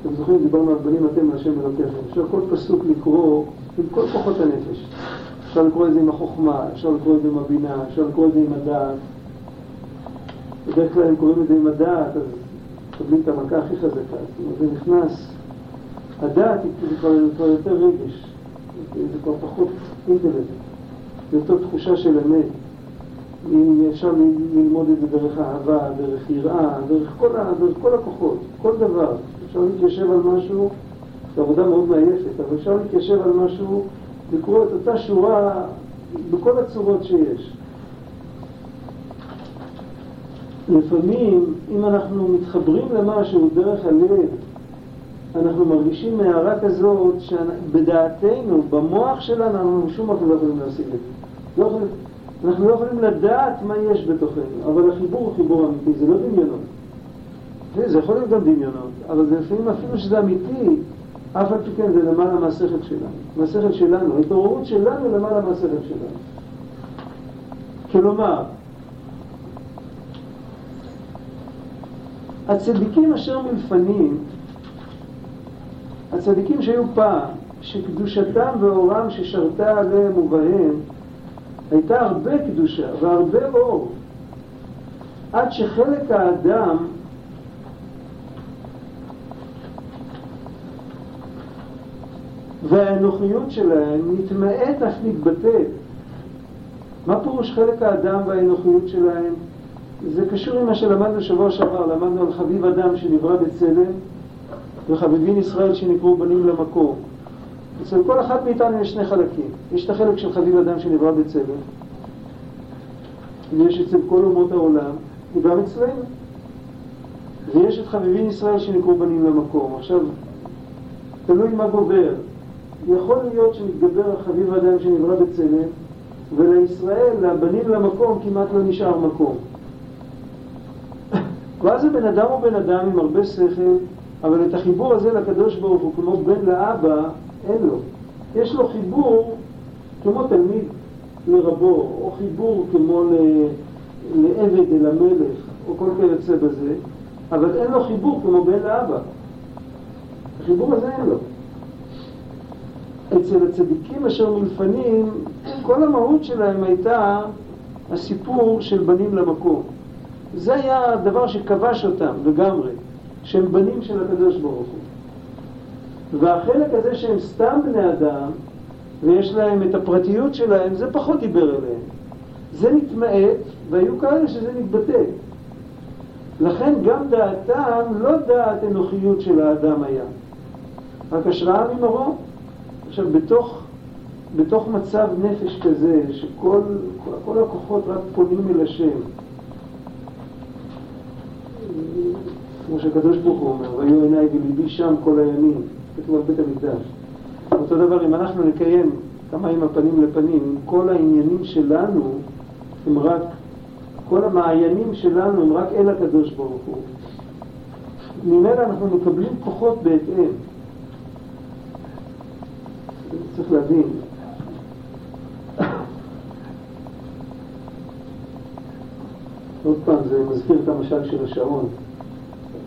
אתם זוכרים, דיברנו על בנים אתם להשם אלוקיכם, אפשר כל פסוק לקרוא עם כל כוחות הנפש. אפשר לקרוא את זה עם החוכמה, אפשר לקרוא את זה עם הבינה, אפשר לקרוא את זה עם הדעת. בדרך כלל הם קוראים את זה עם הדעת, אז מקבלים את המכה הכי חזקה. זה נכנס, הדעת היא כבר יותר רגש, זה כבר פחות אינטלקט. יותר תחושה של אמת. אם אפשר ללמוד את זה דרך אהבה, דרך יראה, דרך כל, דרך כל הכוחות, כל דבר. אפשר להתיישב על משהו, זו עבודה מאוד מעייפת, אבל אפשר להתיישב על משהו, לקרוא את אותה שורה בכל הצורות שיש. לפעמים, אם אנחנו מתחברים למשהו דרך הלב, אנחנו מרגישים הערה כזאת שבדעתנו, במוח שלנו, אנחנו שום אופן לא יכולים להשיג את זה. לא אנחנו לא יכולים לדעת מה יש בתוכנו, אבל החיבור הוא חיבור אמיתי, זה לא דמיונות. זה יכול להיות גם דמיונות, אבל זה לפעמים אפילו שזה אמיתי, אף על פי כן זה למעלה מהשכל שלנו. מהשכל שלנו, ההתעוררות שלנו למעלה מהשכל שלנו. כלומר, הצדיקים אשר מלפנים, הצדיקים שהיו פעם, שקדושתם ואורם ששרתה עליהם ובהם, הייתה הרבה קדושה והרבה אור, עד שחלק האדם והאנוכיות שלהם נתמעט אף מתבטאת. מה פירוש חלק האדם והאנוכיות שלהם? זה קשור עם מה שלמדנו שבוע שעבר, למדנו על חביב אדם שנברא בצלם וחביבין ישראל שנקראו בנים למקום. אצל כל אחד מאיתנו יש שני חלקים. יש את החלק של חביב אדם שנברא בצלם, ויש אצל כל אומות העולם, וגם אצלנו. ויש את חביבין ישראל שנקראו בנים למקום. עכשיו, תלוי מה גובר. יכול להיות שמתגבר על חביב אדם שנברא בצלם, ולישראל, לבנים למקום, כמעט לא נשאר מקום. ואז הבן אדם הוא בן אדם עם הרבה שכל, אבל את החיבור הזה לקדוש ברוך הוא, כמו בן לאבא, אין לו. יש לו חיבור כמו תלמיד לרבו, או חיבור כמו לעבד אל המלך, או כל כיוצא בזה, אבל אין לו חיבור כמו בן לאבא. החיבור הזה אין לו. אצל הצדיקים אשר מלפנים, כל המהות שלהם הייתה הסיפור של בנים למקום. זה היה הדבר שכבש אותם לגמרי, שהם בנים של הקדוש ברוך הוא. והחלק הזה שהם סתם בני אדם, ויש להם את הפרטיות שלהם, זה פחות דיבר אליהם. זה נתמעט, והיו כאלה שזה מתבטא. לכן גם דעתם לא דעת אנוכיות של האדם היה, רק השראה ממרום. עכשיו, בתוך, בתוך מצב נפש כזה, שכל כל הכוחות רק פונים אל השם, כמו שהקדוש ברוך הוא אומר, והיו עיניי וליבי שם כל הימים, כתוב על בית המקדש. אותו דבר, אם אנחנו נקיים כמה עם הפנים לפנים, כל העניינים שלנו הם רק, כל המעיינים שלנו הם רק אל הקדוש ברוך הוא. ממילא אנחנו מקבלים כוחות בהתאם. צריך להבין. עוד פעם, זה מזכיר את המשל של השעון.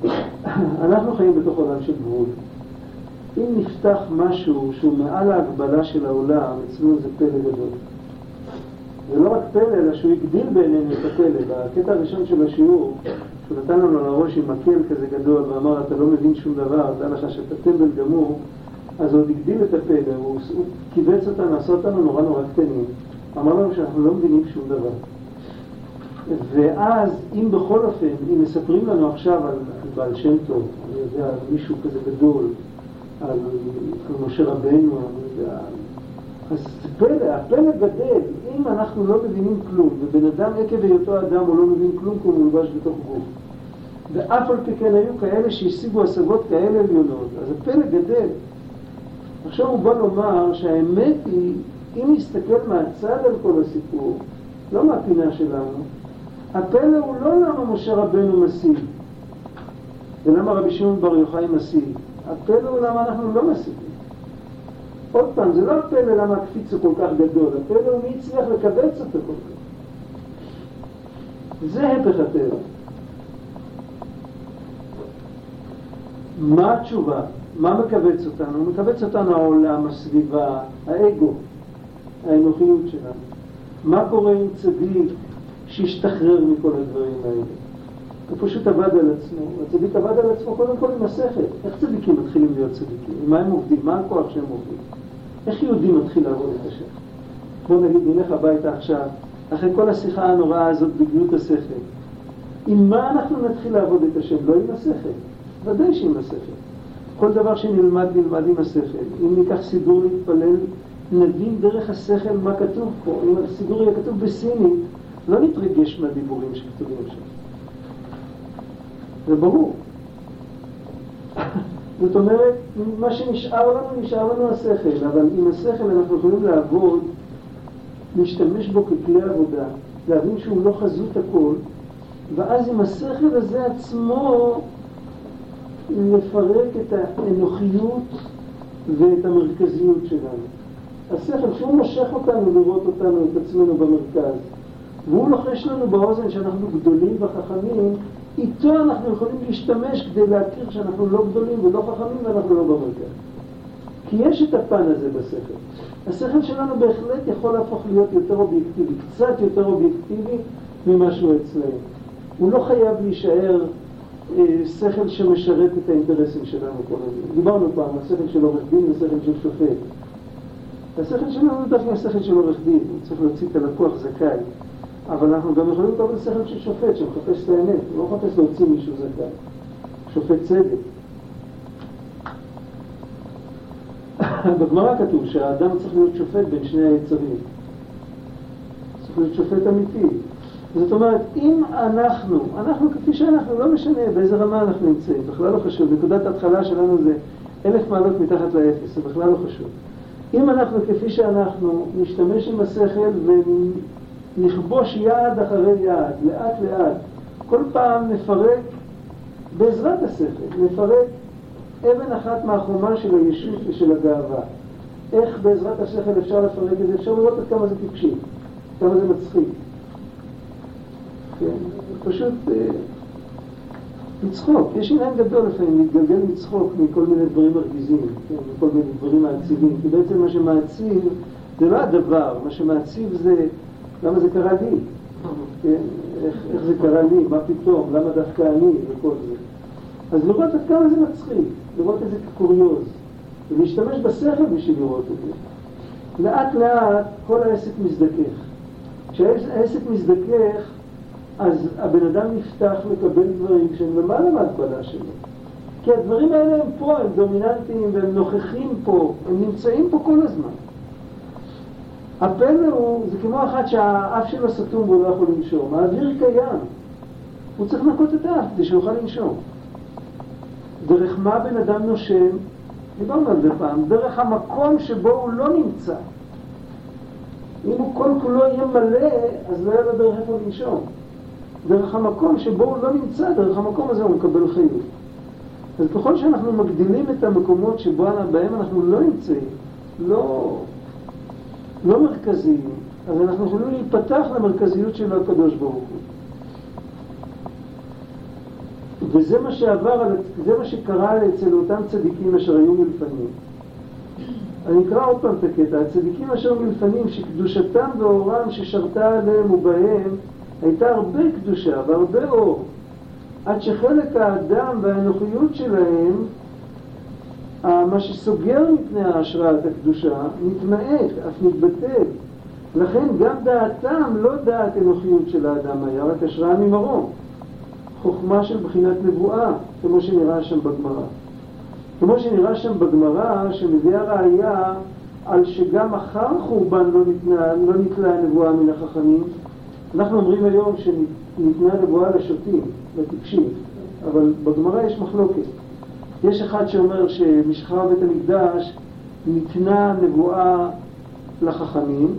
אנחנו חיים בתוך עולם של גבול. אם נפתח משהו שהוא מעל ההגבלה של העולם, אצלנו זה פלא גדול. זה לא רק פלא, אלא שהוא הגדיל בעינינו את הפלא. בקטע הראשון של השיעור, שהוא נתן לנו לראש עם מקל כזה גדול ואמר, אתה לא מבין שום דבר, דע לך שאתה טמבל גמור, אז הוא עוד הגדיל את הפלא, הוא, הוא קיבץ אותנו, עשה אותנו נורא נורא קטנים. אמר לנו שאנחנו לא מבינים שום דבר. ואז, אם בכל אופן, אם מספרים לנו עכשיו על, על בעל שם טוב, אני יודע, מישהו כזה גדול, על, משה רבנו, אז זה פלא, הפלא גדל. אם אנחנו לא מבינים כלום, ובן אדם עקב היותו אדם הוא לא מבין כלום כי הוא מולבש בתוך גוף, ואף על פי כן היו כאלה שהשיגו השגות כאלה עליונות, אז הפלא גדל. עכשיו הוא בא לומר שהאמת היא, אם נסתכל מהצד על כל הסיפור, לא מהפינה שלנו, הפלא הוא לא למה משה רבנו משיג, ולמה רבי שמעון בר יוחאי משיג, הפלא הוא למה אנחנו לא משיגים. עוד פעם, זה לא הפלא למה הקפיץ הוא כל כך גדול, הפלא הוא מי הצליח לקבץ אותו כל כך. זה הפך הטבע. מה התשובה? מה מכווץ אותנו? מכווץ אותנו העולם, הסביבה, האגו, האנוכיות שלנו. מה קורה עם צדיק שהשתחרר מכל הדברים האלה? הוא פשוט עבד על עצמו. הצדיק עבד על עצמו קודם כל עם השכל. איך צדיקים מתחילים להיות צדיקים? מה הם עובדים? מה הכוח שהם עובדים? איך יהודי מתחיל לעבוד את השם? בוא נגיד, נלך הביתה עכשיו, אחרי כל השיחה הנוראה הזאת בגנות השכל. עם מה אנחנו נתחיל לעבוד את השם? לא עם השכל. ודאי שעם השכל. כל דבר שנלמד, נלמד עם השכל. אם ניקח סידור להתפלל, נבין דרך השכל מה כתוב פה. אם הסידור יהיה כתוב בסינית, לא נתרגש מהדיבורים שכתובים שם. זה ברור. זאת אומרת, מה שנשאר לנו, נשאר לנו השכל, אבל עם השכל אנחנו יכולים לעבוד, להשתמש בו ככלי עבודה, להבין שהוא לא חזות הכל, ואז עם השכל הזה עצמו לפרק את האנוכיות ואת המרכזיות שלנו. השכל, שהוא מושך אותנו לראות אותנו, את עצמנו במרכז, והוא לוחש לנו באוזן שאנחנו גדולים וחכמים, איתו אנחנו יכולים להשתמש כדי להכיר שאנחנו לא גדולים ולא חכמים ואנחנו לא במרכז. כי יש את הפן הזה בשכל. השכל שלנו בהחלט יכול להפוך להיות יותר אובייקטיבי, קצת יותר אובייקטיבי ממה שהוא אצלנו. הוא לא חייב להישאר אה, שכל שמשרת את האינטרסים שלנו כל הזמן. דיברנו פעם על שכל של עורך דין ושכל של שופט. השכל שלנו הוא דווקא השכל של עורך דין, הוא צריך להוציא את הלקוח זכאי. אבל אנחנו גם יכולים לקבל שכל של שופט שמחפש את האמת, הוא לא מחפש להוציא מישהו זכאי. שופט צדק. בגמרא כתוב שהאדם צריך להיות שופט בין שני היצרים. צריך להיות שופט אמיתי. זאת אומרת, אם אנחנו, אנחנו כפי שאנחנו, לא משנה באיזה רמה אנחנו נמצאים, בכלל לא חשוב, נקודת ההתחלה שלנו זה אלף מעלות מתחת לאפס, זה בכלל לא חשוב. אם אנחנו כפי שאנחנו נשתמש עם השכל ונכבוש יעד אחרי יעד, לאט לאט, כל פעם נפרק בעזרת השכל, נפרק אבן אחת מהחומה של הישות ושל הגאווה. איך בעזרת השכל אפשר לפרק את זה? אפשר לראות עד כמה זה טיפשי, כמה זה מצחיק. כן, פשוט אה, לצחוק. יש עניין גדול לפעמים להתגלגל מצחוק מכל מיני דברים מרגיזים, כן, מכל מיני דברים מעציבים, כי בעצם מה שמעציב זה לא הדבר, מה שמעציב זה למה זה קרה לי, כן, איך, זה קרה לי, מה פתאום, למה דווקא אני וכל זה. אז לראות עד כמה זה מצחיק, לראות את זה כקוריוז, ולהשתמש בשכל בשביל לראות את זה. לאט לאט כל העסק מזדכך. כשהעסק מזדכך, אז הבן אדם נפתח לקבל דברים שהם למעלה מההגבלה שלו. כי הדברים האלה הם פה, הם דומיננטיים והם נוכחים פה, הם נמצאים פה כל הזמן. הפלא הוא, זה כמו אחת שהאף שלו סתום והוא לא יכול לנשום. האוויר קיים. הוא צריך לנקות את האף כדי שיוכל לנשום. דרך מה בן אדם נושם? דיברנו על זה פעם. דרך המקום שבו הוא לא נמצא. אם הוא כל כולו יהיה מלא, אז לא יהיה לו דרך איפה לנשום. דרך המקום שבו הוא לא נמצא, דרך המקום הזה הוא מקבל חיות. אז ככל שאנחנו מגדילים את המקומות שבהם אנחנו לא נמצאים, לא, לא מרכזיים, אז אנחנו יכולים להיפתח למרכזיות של הקדוש ברוך הוא. וזה מה שעבר, זה מה שקרה אצל אותם צדיקים אשר היו מלפנים. אני אקרא עוד פעם את הקטע. הצדיקים אשר מלפנים, שקדושתם ואורם ששרתה עליהם ובהם, הייתה הרבה קדושה והרבה אור, עד שחלק האדם והאנוכיות שלהם, מה שסוגר מפני ההשראת הקדושה, מתמעט, אף מתבטל. לכן גם דעתם לא דעת אנוכיות של האדם היה, רק השראה ממרום. חוכמה של בחינת נבואה, כמו שנראה שם בגמרא. כמו שנראה שם בגמרא, שמביאה ראייה על שגם אחר חורבן לא ניתנה, לא נתלה הנבואה מן החכמים, אנחנו אומרים היום שניתנה נבואה לשוטים, לטיפשים, אבל בגמרא יש מחלוקת. יש אחד שאומר שמשחרר בית המקדש ניתנה נבואה לחכמים,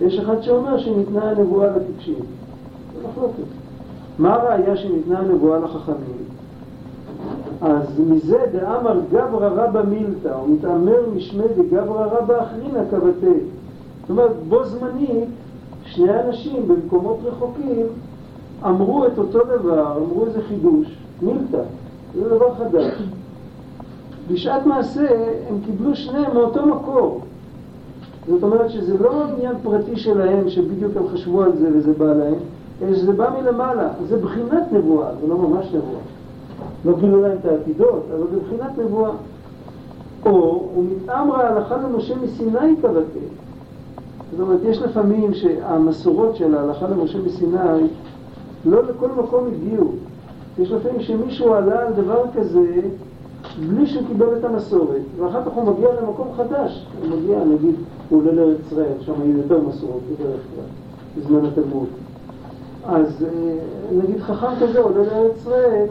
יש אחד שאומר שניתנה נבואה לטיפשים. זה מחלוקת. מה הראייה שניתנה נבואה לחכמים? אז מזה דאמר גברא רבא מילתא, הוא מתעמר משמי דגברא רבא אחרינא כבתי. זאת אומרת, בו זמנית שני אנשים במקומות רחוקים אמרו את אותו דבר, אמרו איזה חידוש, מילתא, זה דבר חדש. בשעת מעשה הם קיבלו שניהם מאותו מקור. זאת אומרת שזה לא עניין פרטי שלהם שבדיוק הם חשבו על זה וזה בא להם, אלא שזה בא מלמעלה, זה בחינת נבואה, זה לא ממש נבואה. לא גילו להם את העתידות, אבל זה בחינת נבואה. או, ומתאמרה הלכה למשה מסיני כבתי. זאת אומרת, יש לפעמים שהמסורות של ההלכה למשה מסיני לא לכל מקום הגיעו. יש לפעמים שמישהו עלה על דבר כזה בלי שהוא קיבל את המסורת, ואחר כך הוא מגיע למקום חדש. הוא מגיע, נגיד, הוא עולה לארץ ישראל, שם היו יותר מסורות בדרך כלל, בזמן התלמוד. אז אה, נגיד חכם כזה עולה לארץ ישראל,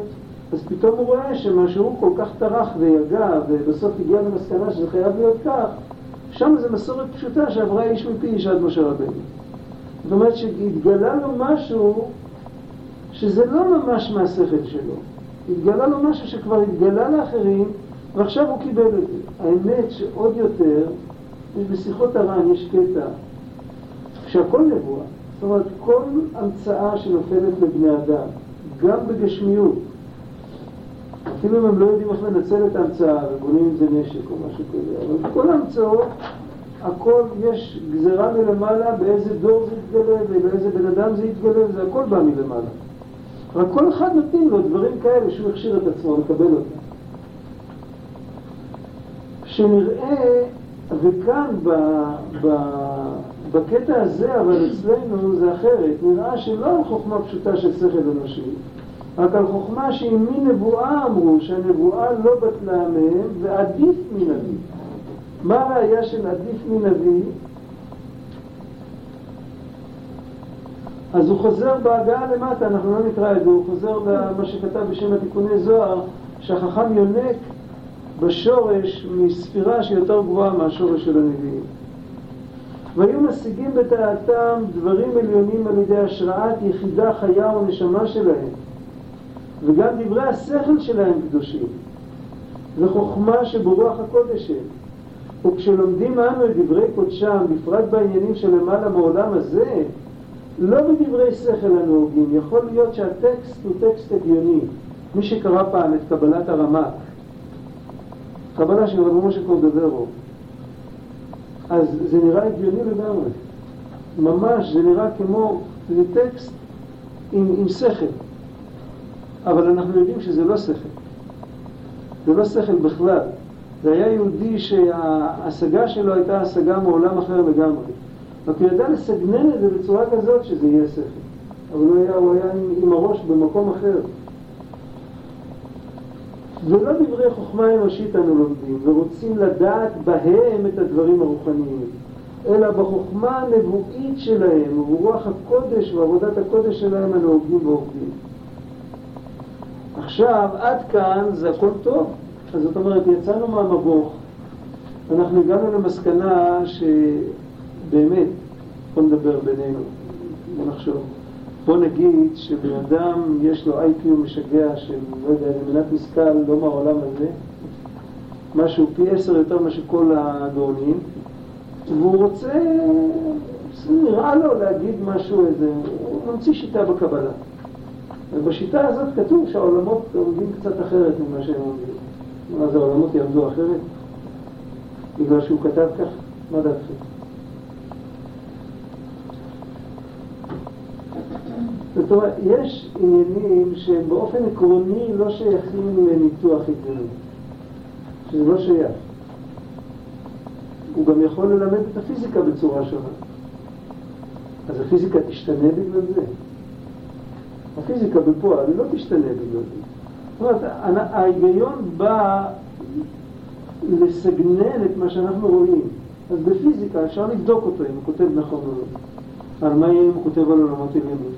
אז פתאום הוא רואה שמה שהוא כל כך טרח ויגע, ובסוף הגיע למסקנה שזה חייב להיות כך, שם זו מסורת פשוטה שעברה איש מפי איש עד משה רבנו. זאת אומרת שהתגלה לו משהו שזה לא ממש מהשכל שלו. התגלה לו משהו שכבר התגלה לאחרים, ועכשיו הוא קיבל את זה. האמת שעוד יותר, בשיחות הר"ן יש קטע שהכל נבואה. זאת אומרת, כל המצאה שנופלת לבני אדם, גם בגשמיות, אפילו אם הם לא יודעים איך לנצל את ההמצאה ובונים עם זה נשק או משהו כזה, אבל בכל ההמצאות, הכל, יש גזרה מלמעלה באיזה דור זה יתגלה ובאיזה בן אדם זה יתגלה, וזה הכל בא מלמעלה. רק כל אחד נותנים לו דברים כאלה שהוא הכשיר את עצמו לקבל אותם. שנראה, וכאן ב, ב, בקטע הזה, אבל אצלנו זה אחרת, נראה שלא על חוכמה פשוטה של שכל אנושי, רק על חוכמה שהיא מנבואה אמרו שהנבואה לא בטלה מהם ועדיף מנביא. מה הראייה של עדיף מנביא? אז הוא חוזר בהגעה למטה, אנחנו לא נקרא את זה, הוא חוזר למה שכתב בשם התיקוני זוהר, שהחכם יונק בשורש מספירה שהיא יותר גבוהה מהשורש של הנביאים. והיו משיגים בדעתם דברים עליונים על ידי השראת יחידה חיה או נשמה שלהם, וגם דברי השכל שלהם קדושים, וחוכמה שברוח הקודש הם. וכשלומדים אנו את דברי קודשם, בפרט בעניינים שלמעלה מעולם הזה, לא בדברי שכל הנהוגים, יכול להיות שהטקסט הוא טקסט הגיוני. מי שקרא פעם את קבלת הרמ"ק, קבלה של רבי משה קורדוברו, אז זה נראה הגיוני לגמרי. ממש, זה נראה כמו, זה טקסט עם, עם שכל. אבל אנחנו יודעים שזה לא שכל. זה לא שכל בכלל. זה היה יהודי שההשגה שלו הייתה השגה מעולם אחר לגמרי. רק הוא ידע לסגנן את זה בצורה כזאת שזה יהיה שכל. אבל הוא היה, הוא היה עם, הראש במקום אחר. ולא דברי חוכמה אנושית אנו לומדים, ורוצים לדעת בהם את הדברים הרוחניים, אלא בחוכמה הנבואית שלהם, וברוח הקודש ועבודת הקודש שלהם הנהוגים ועובדים. עכשיו, עד כאן זה הכל טוב. אז זאת אומרת, יצאנו מהמבוך, אנחנו הגענו למסקנה שבאמת, בוא נדבר בינינו, בוא נחשוב. בוא נגיד שבן אדם יש לו איי-קיו משגע של, לא יודע, מנת משכל לא מהעולם הזה, משהו פי עשר יותר מאשר כל הגאונים, והוא רוצה, נראה לו להגיד משהו איזה, הוא ממציא שיטה בקבלה. ובשיטה הזאת כתוב שהעולמות עומדים קצת אחרת ממה שהם עומדים. מה זה העולמות יעמדו אחרת? בגלל שהוא כתב כך? מה דעתכם? זאת אומרת, יש עניינים שהם באופן עקרוני לא שייכים לניתוח הגיוני, שזה לא שייך. הוא גם יכול ללמד את הפיזיקה בצורה שונה. אז הפיזיקה תשתנה בגלל זה. הפיזיקה בפועל לא תשתנה בגלל זה. זאת אומרת, ההיגיון בא לסגנן את מה שאנחנו רואים. אז בפיזיקה אפשר לבדוק אותו אם הוא כותב נכון או לא. על מה יהיה אם הוא כותב על עולמות עליונים.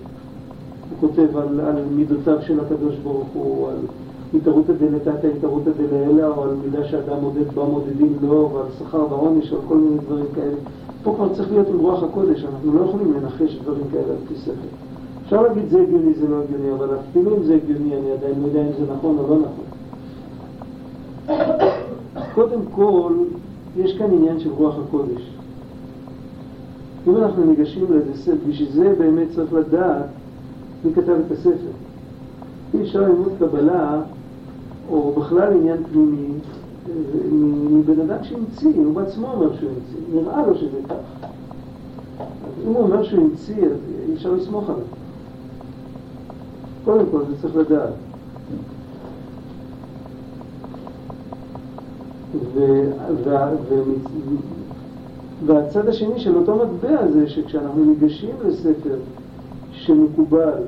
הוא כותב על, על מידותיו של הקדוש ברוך הוא, על התערותא דלתתא, התערותא דלעילא, או על מידה שאדם מודד בה מודדים לו, ועל שכר ועונש, על כל מיני דברים כאלה. פה כבר צריך להיות עם רוח הקודש, אנחנו לא יכולים לנחש דברים כאלה על פי שכל. אפשר להגיד זה הגיוני, זה לא הגיוני, אבל אפילו אם זה הגיוני, אני עדיין לא יודע אם זה נכון או לא נכון. קודם כל, יש כאן עניין של רוח הקודש. אם אנחנו ניגשים ספר, בשביל זה באמת צריך לדעת מי כתב את הספר. אי אפשר ללמוד קבלה, או בכלל עניין פנימי, מבן אדם שהמציא, הוא בעצמו אומר שהוא המציא, נראה לו שזה כך. אם הוא אומר שהוא המציא, אז אי אפשר לסמוך עליו. קודם כל, זה צריך לדעת. והצד השני של אותו מטבע זה שכשאנחנו ניגשים לספר שמקובל,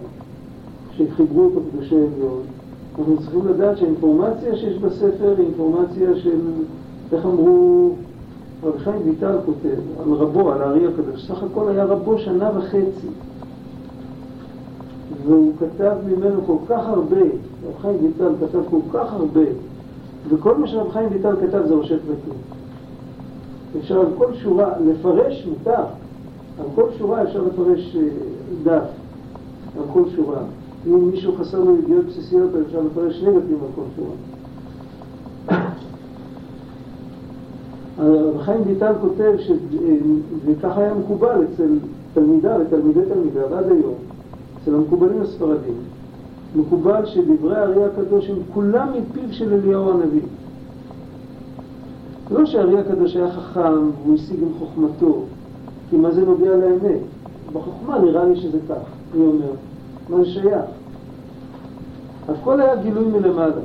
שחיברו אותו קדושי עליון, אנחנו צריכים לדעת שהאינפורמציה שיש בספר היא אינפורמציה של, איך אמרו, רבי חיים ויטל כותב, על רבו, על הארי הקדוש, סך הכל היה רבו שנה וחצי. והוא כתב ממנו כל כך הרבה, רב חיים ויטל כתב כל כך הרבה, וכל מה שרב חיים ויטל כתב זה ראשי פרקים. אפשר על כל שורה, לפרש מותר, על כל שורה אפשר לפרש אה, דף, על כל שורה. אם מישהו חסר לו ידיעות בסיסיות, אפשר לפרש שני דפים על כל שורה. רב חיים ויטל כותב, ש... וככה היה מקובל אצל תלמידה ותלמידי תלמידיו עד היום, אצל המקובלים הספרדים, מקובל שדברי הארי הקדוש הם כולם מפיו של אליהו הנביא. לא שהארי הקדוש היה חכם והוא השיג עם חוכמתו, כי מה זה נוגע לאמת? בחוכמה נראה לי שזה כך, אני אומר. מה שייך? הכל היה גילוי מלמעלה.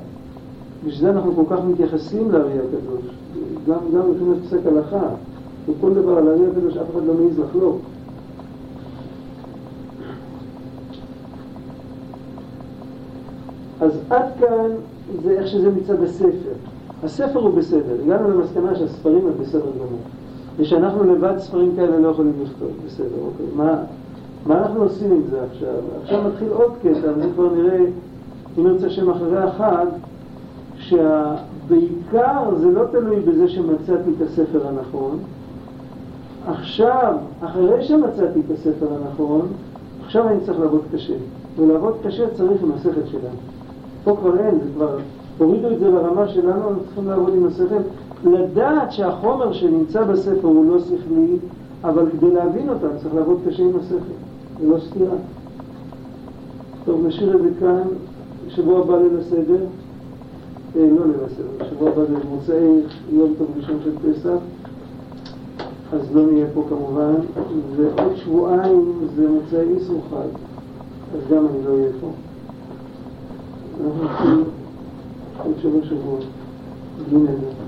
בשביל זה אנחנו כל כך מתייחסים לארי הקדוש. גם, גם מבחינת פסק הלכה. וכל דבר על הארי הקדוש אף אחד לא מעז לחלוק. אז עד כאן זה איך שזה מצד הספר. הספר הוא בסדר, הגענו למסקנה שהספרים הם בסדר גמור. ושאנחנו לבד ספרים כאלה לא יכולים לכתוב, בסדר, אוקיי. מה, מה אנחנו עושים עם זה עכשיו? עכשיו מתחיל עוד קטע, וזה כבר נראה, אם נרצה שם אחרי החג, שבעיקר זה לא תלוי בזה שמצאתי את הספר הנכון. עכשיו, אחרי שמצאתי את הספר הנכון, עכשיו אני צריך לעבוד קשה. ולעבוד קשה צריך עם השכל שלנו. פה כבר אין, זה כבר, הורידו את זה לרמה שלנו, אנחנו צריכים לעבוד עם השכל. לדעת שהחומר שנמצא בספר הוא לא שכלי, אבל כדי להבין אותם צריך לעבוד קשה עם השכל, זה לא סתירה. טוב, נשאיר את זה כאן, שבוע הבא ליל הסדר, אה, לא ליל הסדר, שבוע הבא זה מוצאי יום טוב ראשון של פסח, אז לא נהיה פה כמובן, ועוד שבועיים זה מוצאי איסור חג, אז גם אני לא אהיה פה. אנחנו נתחיל עוד שבוע שבועות, ג'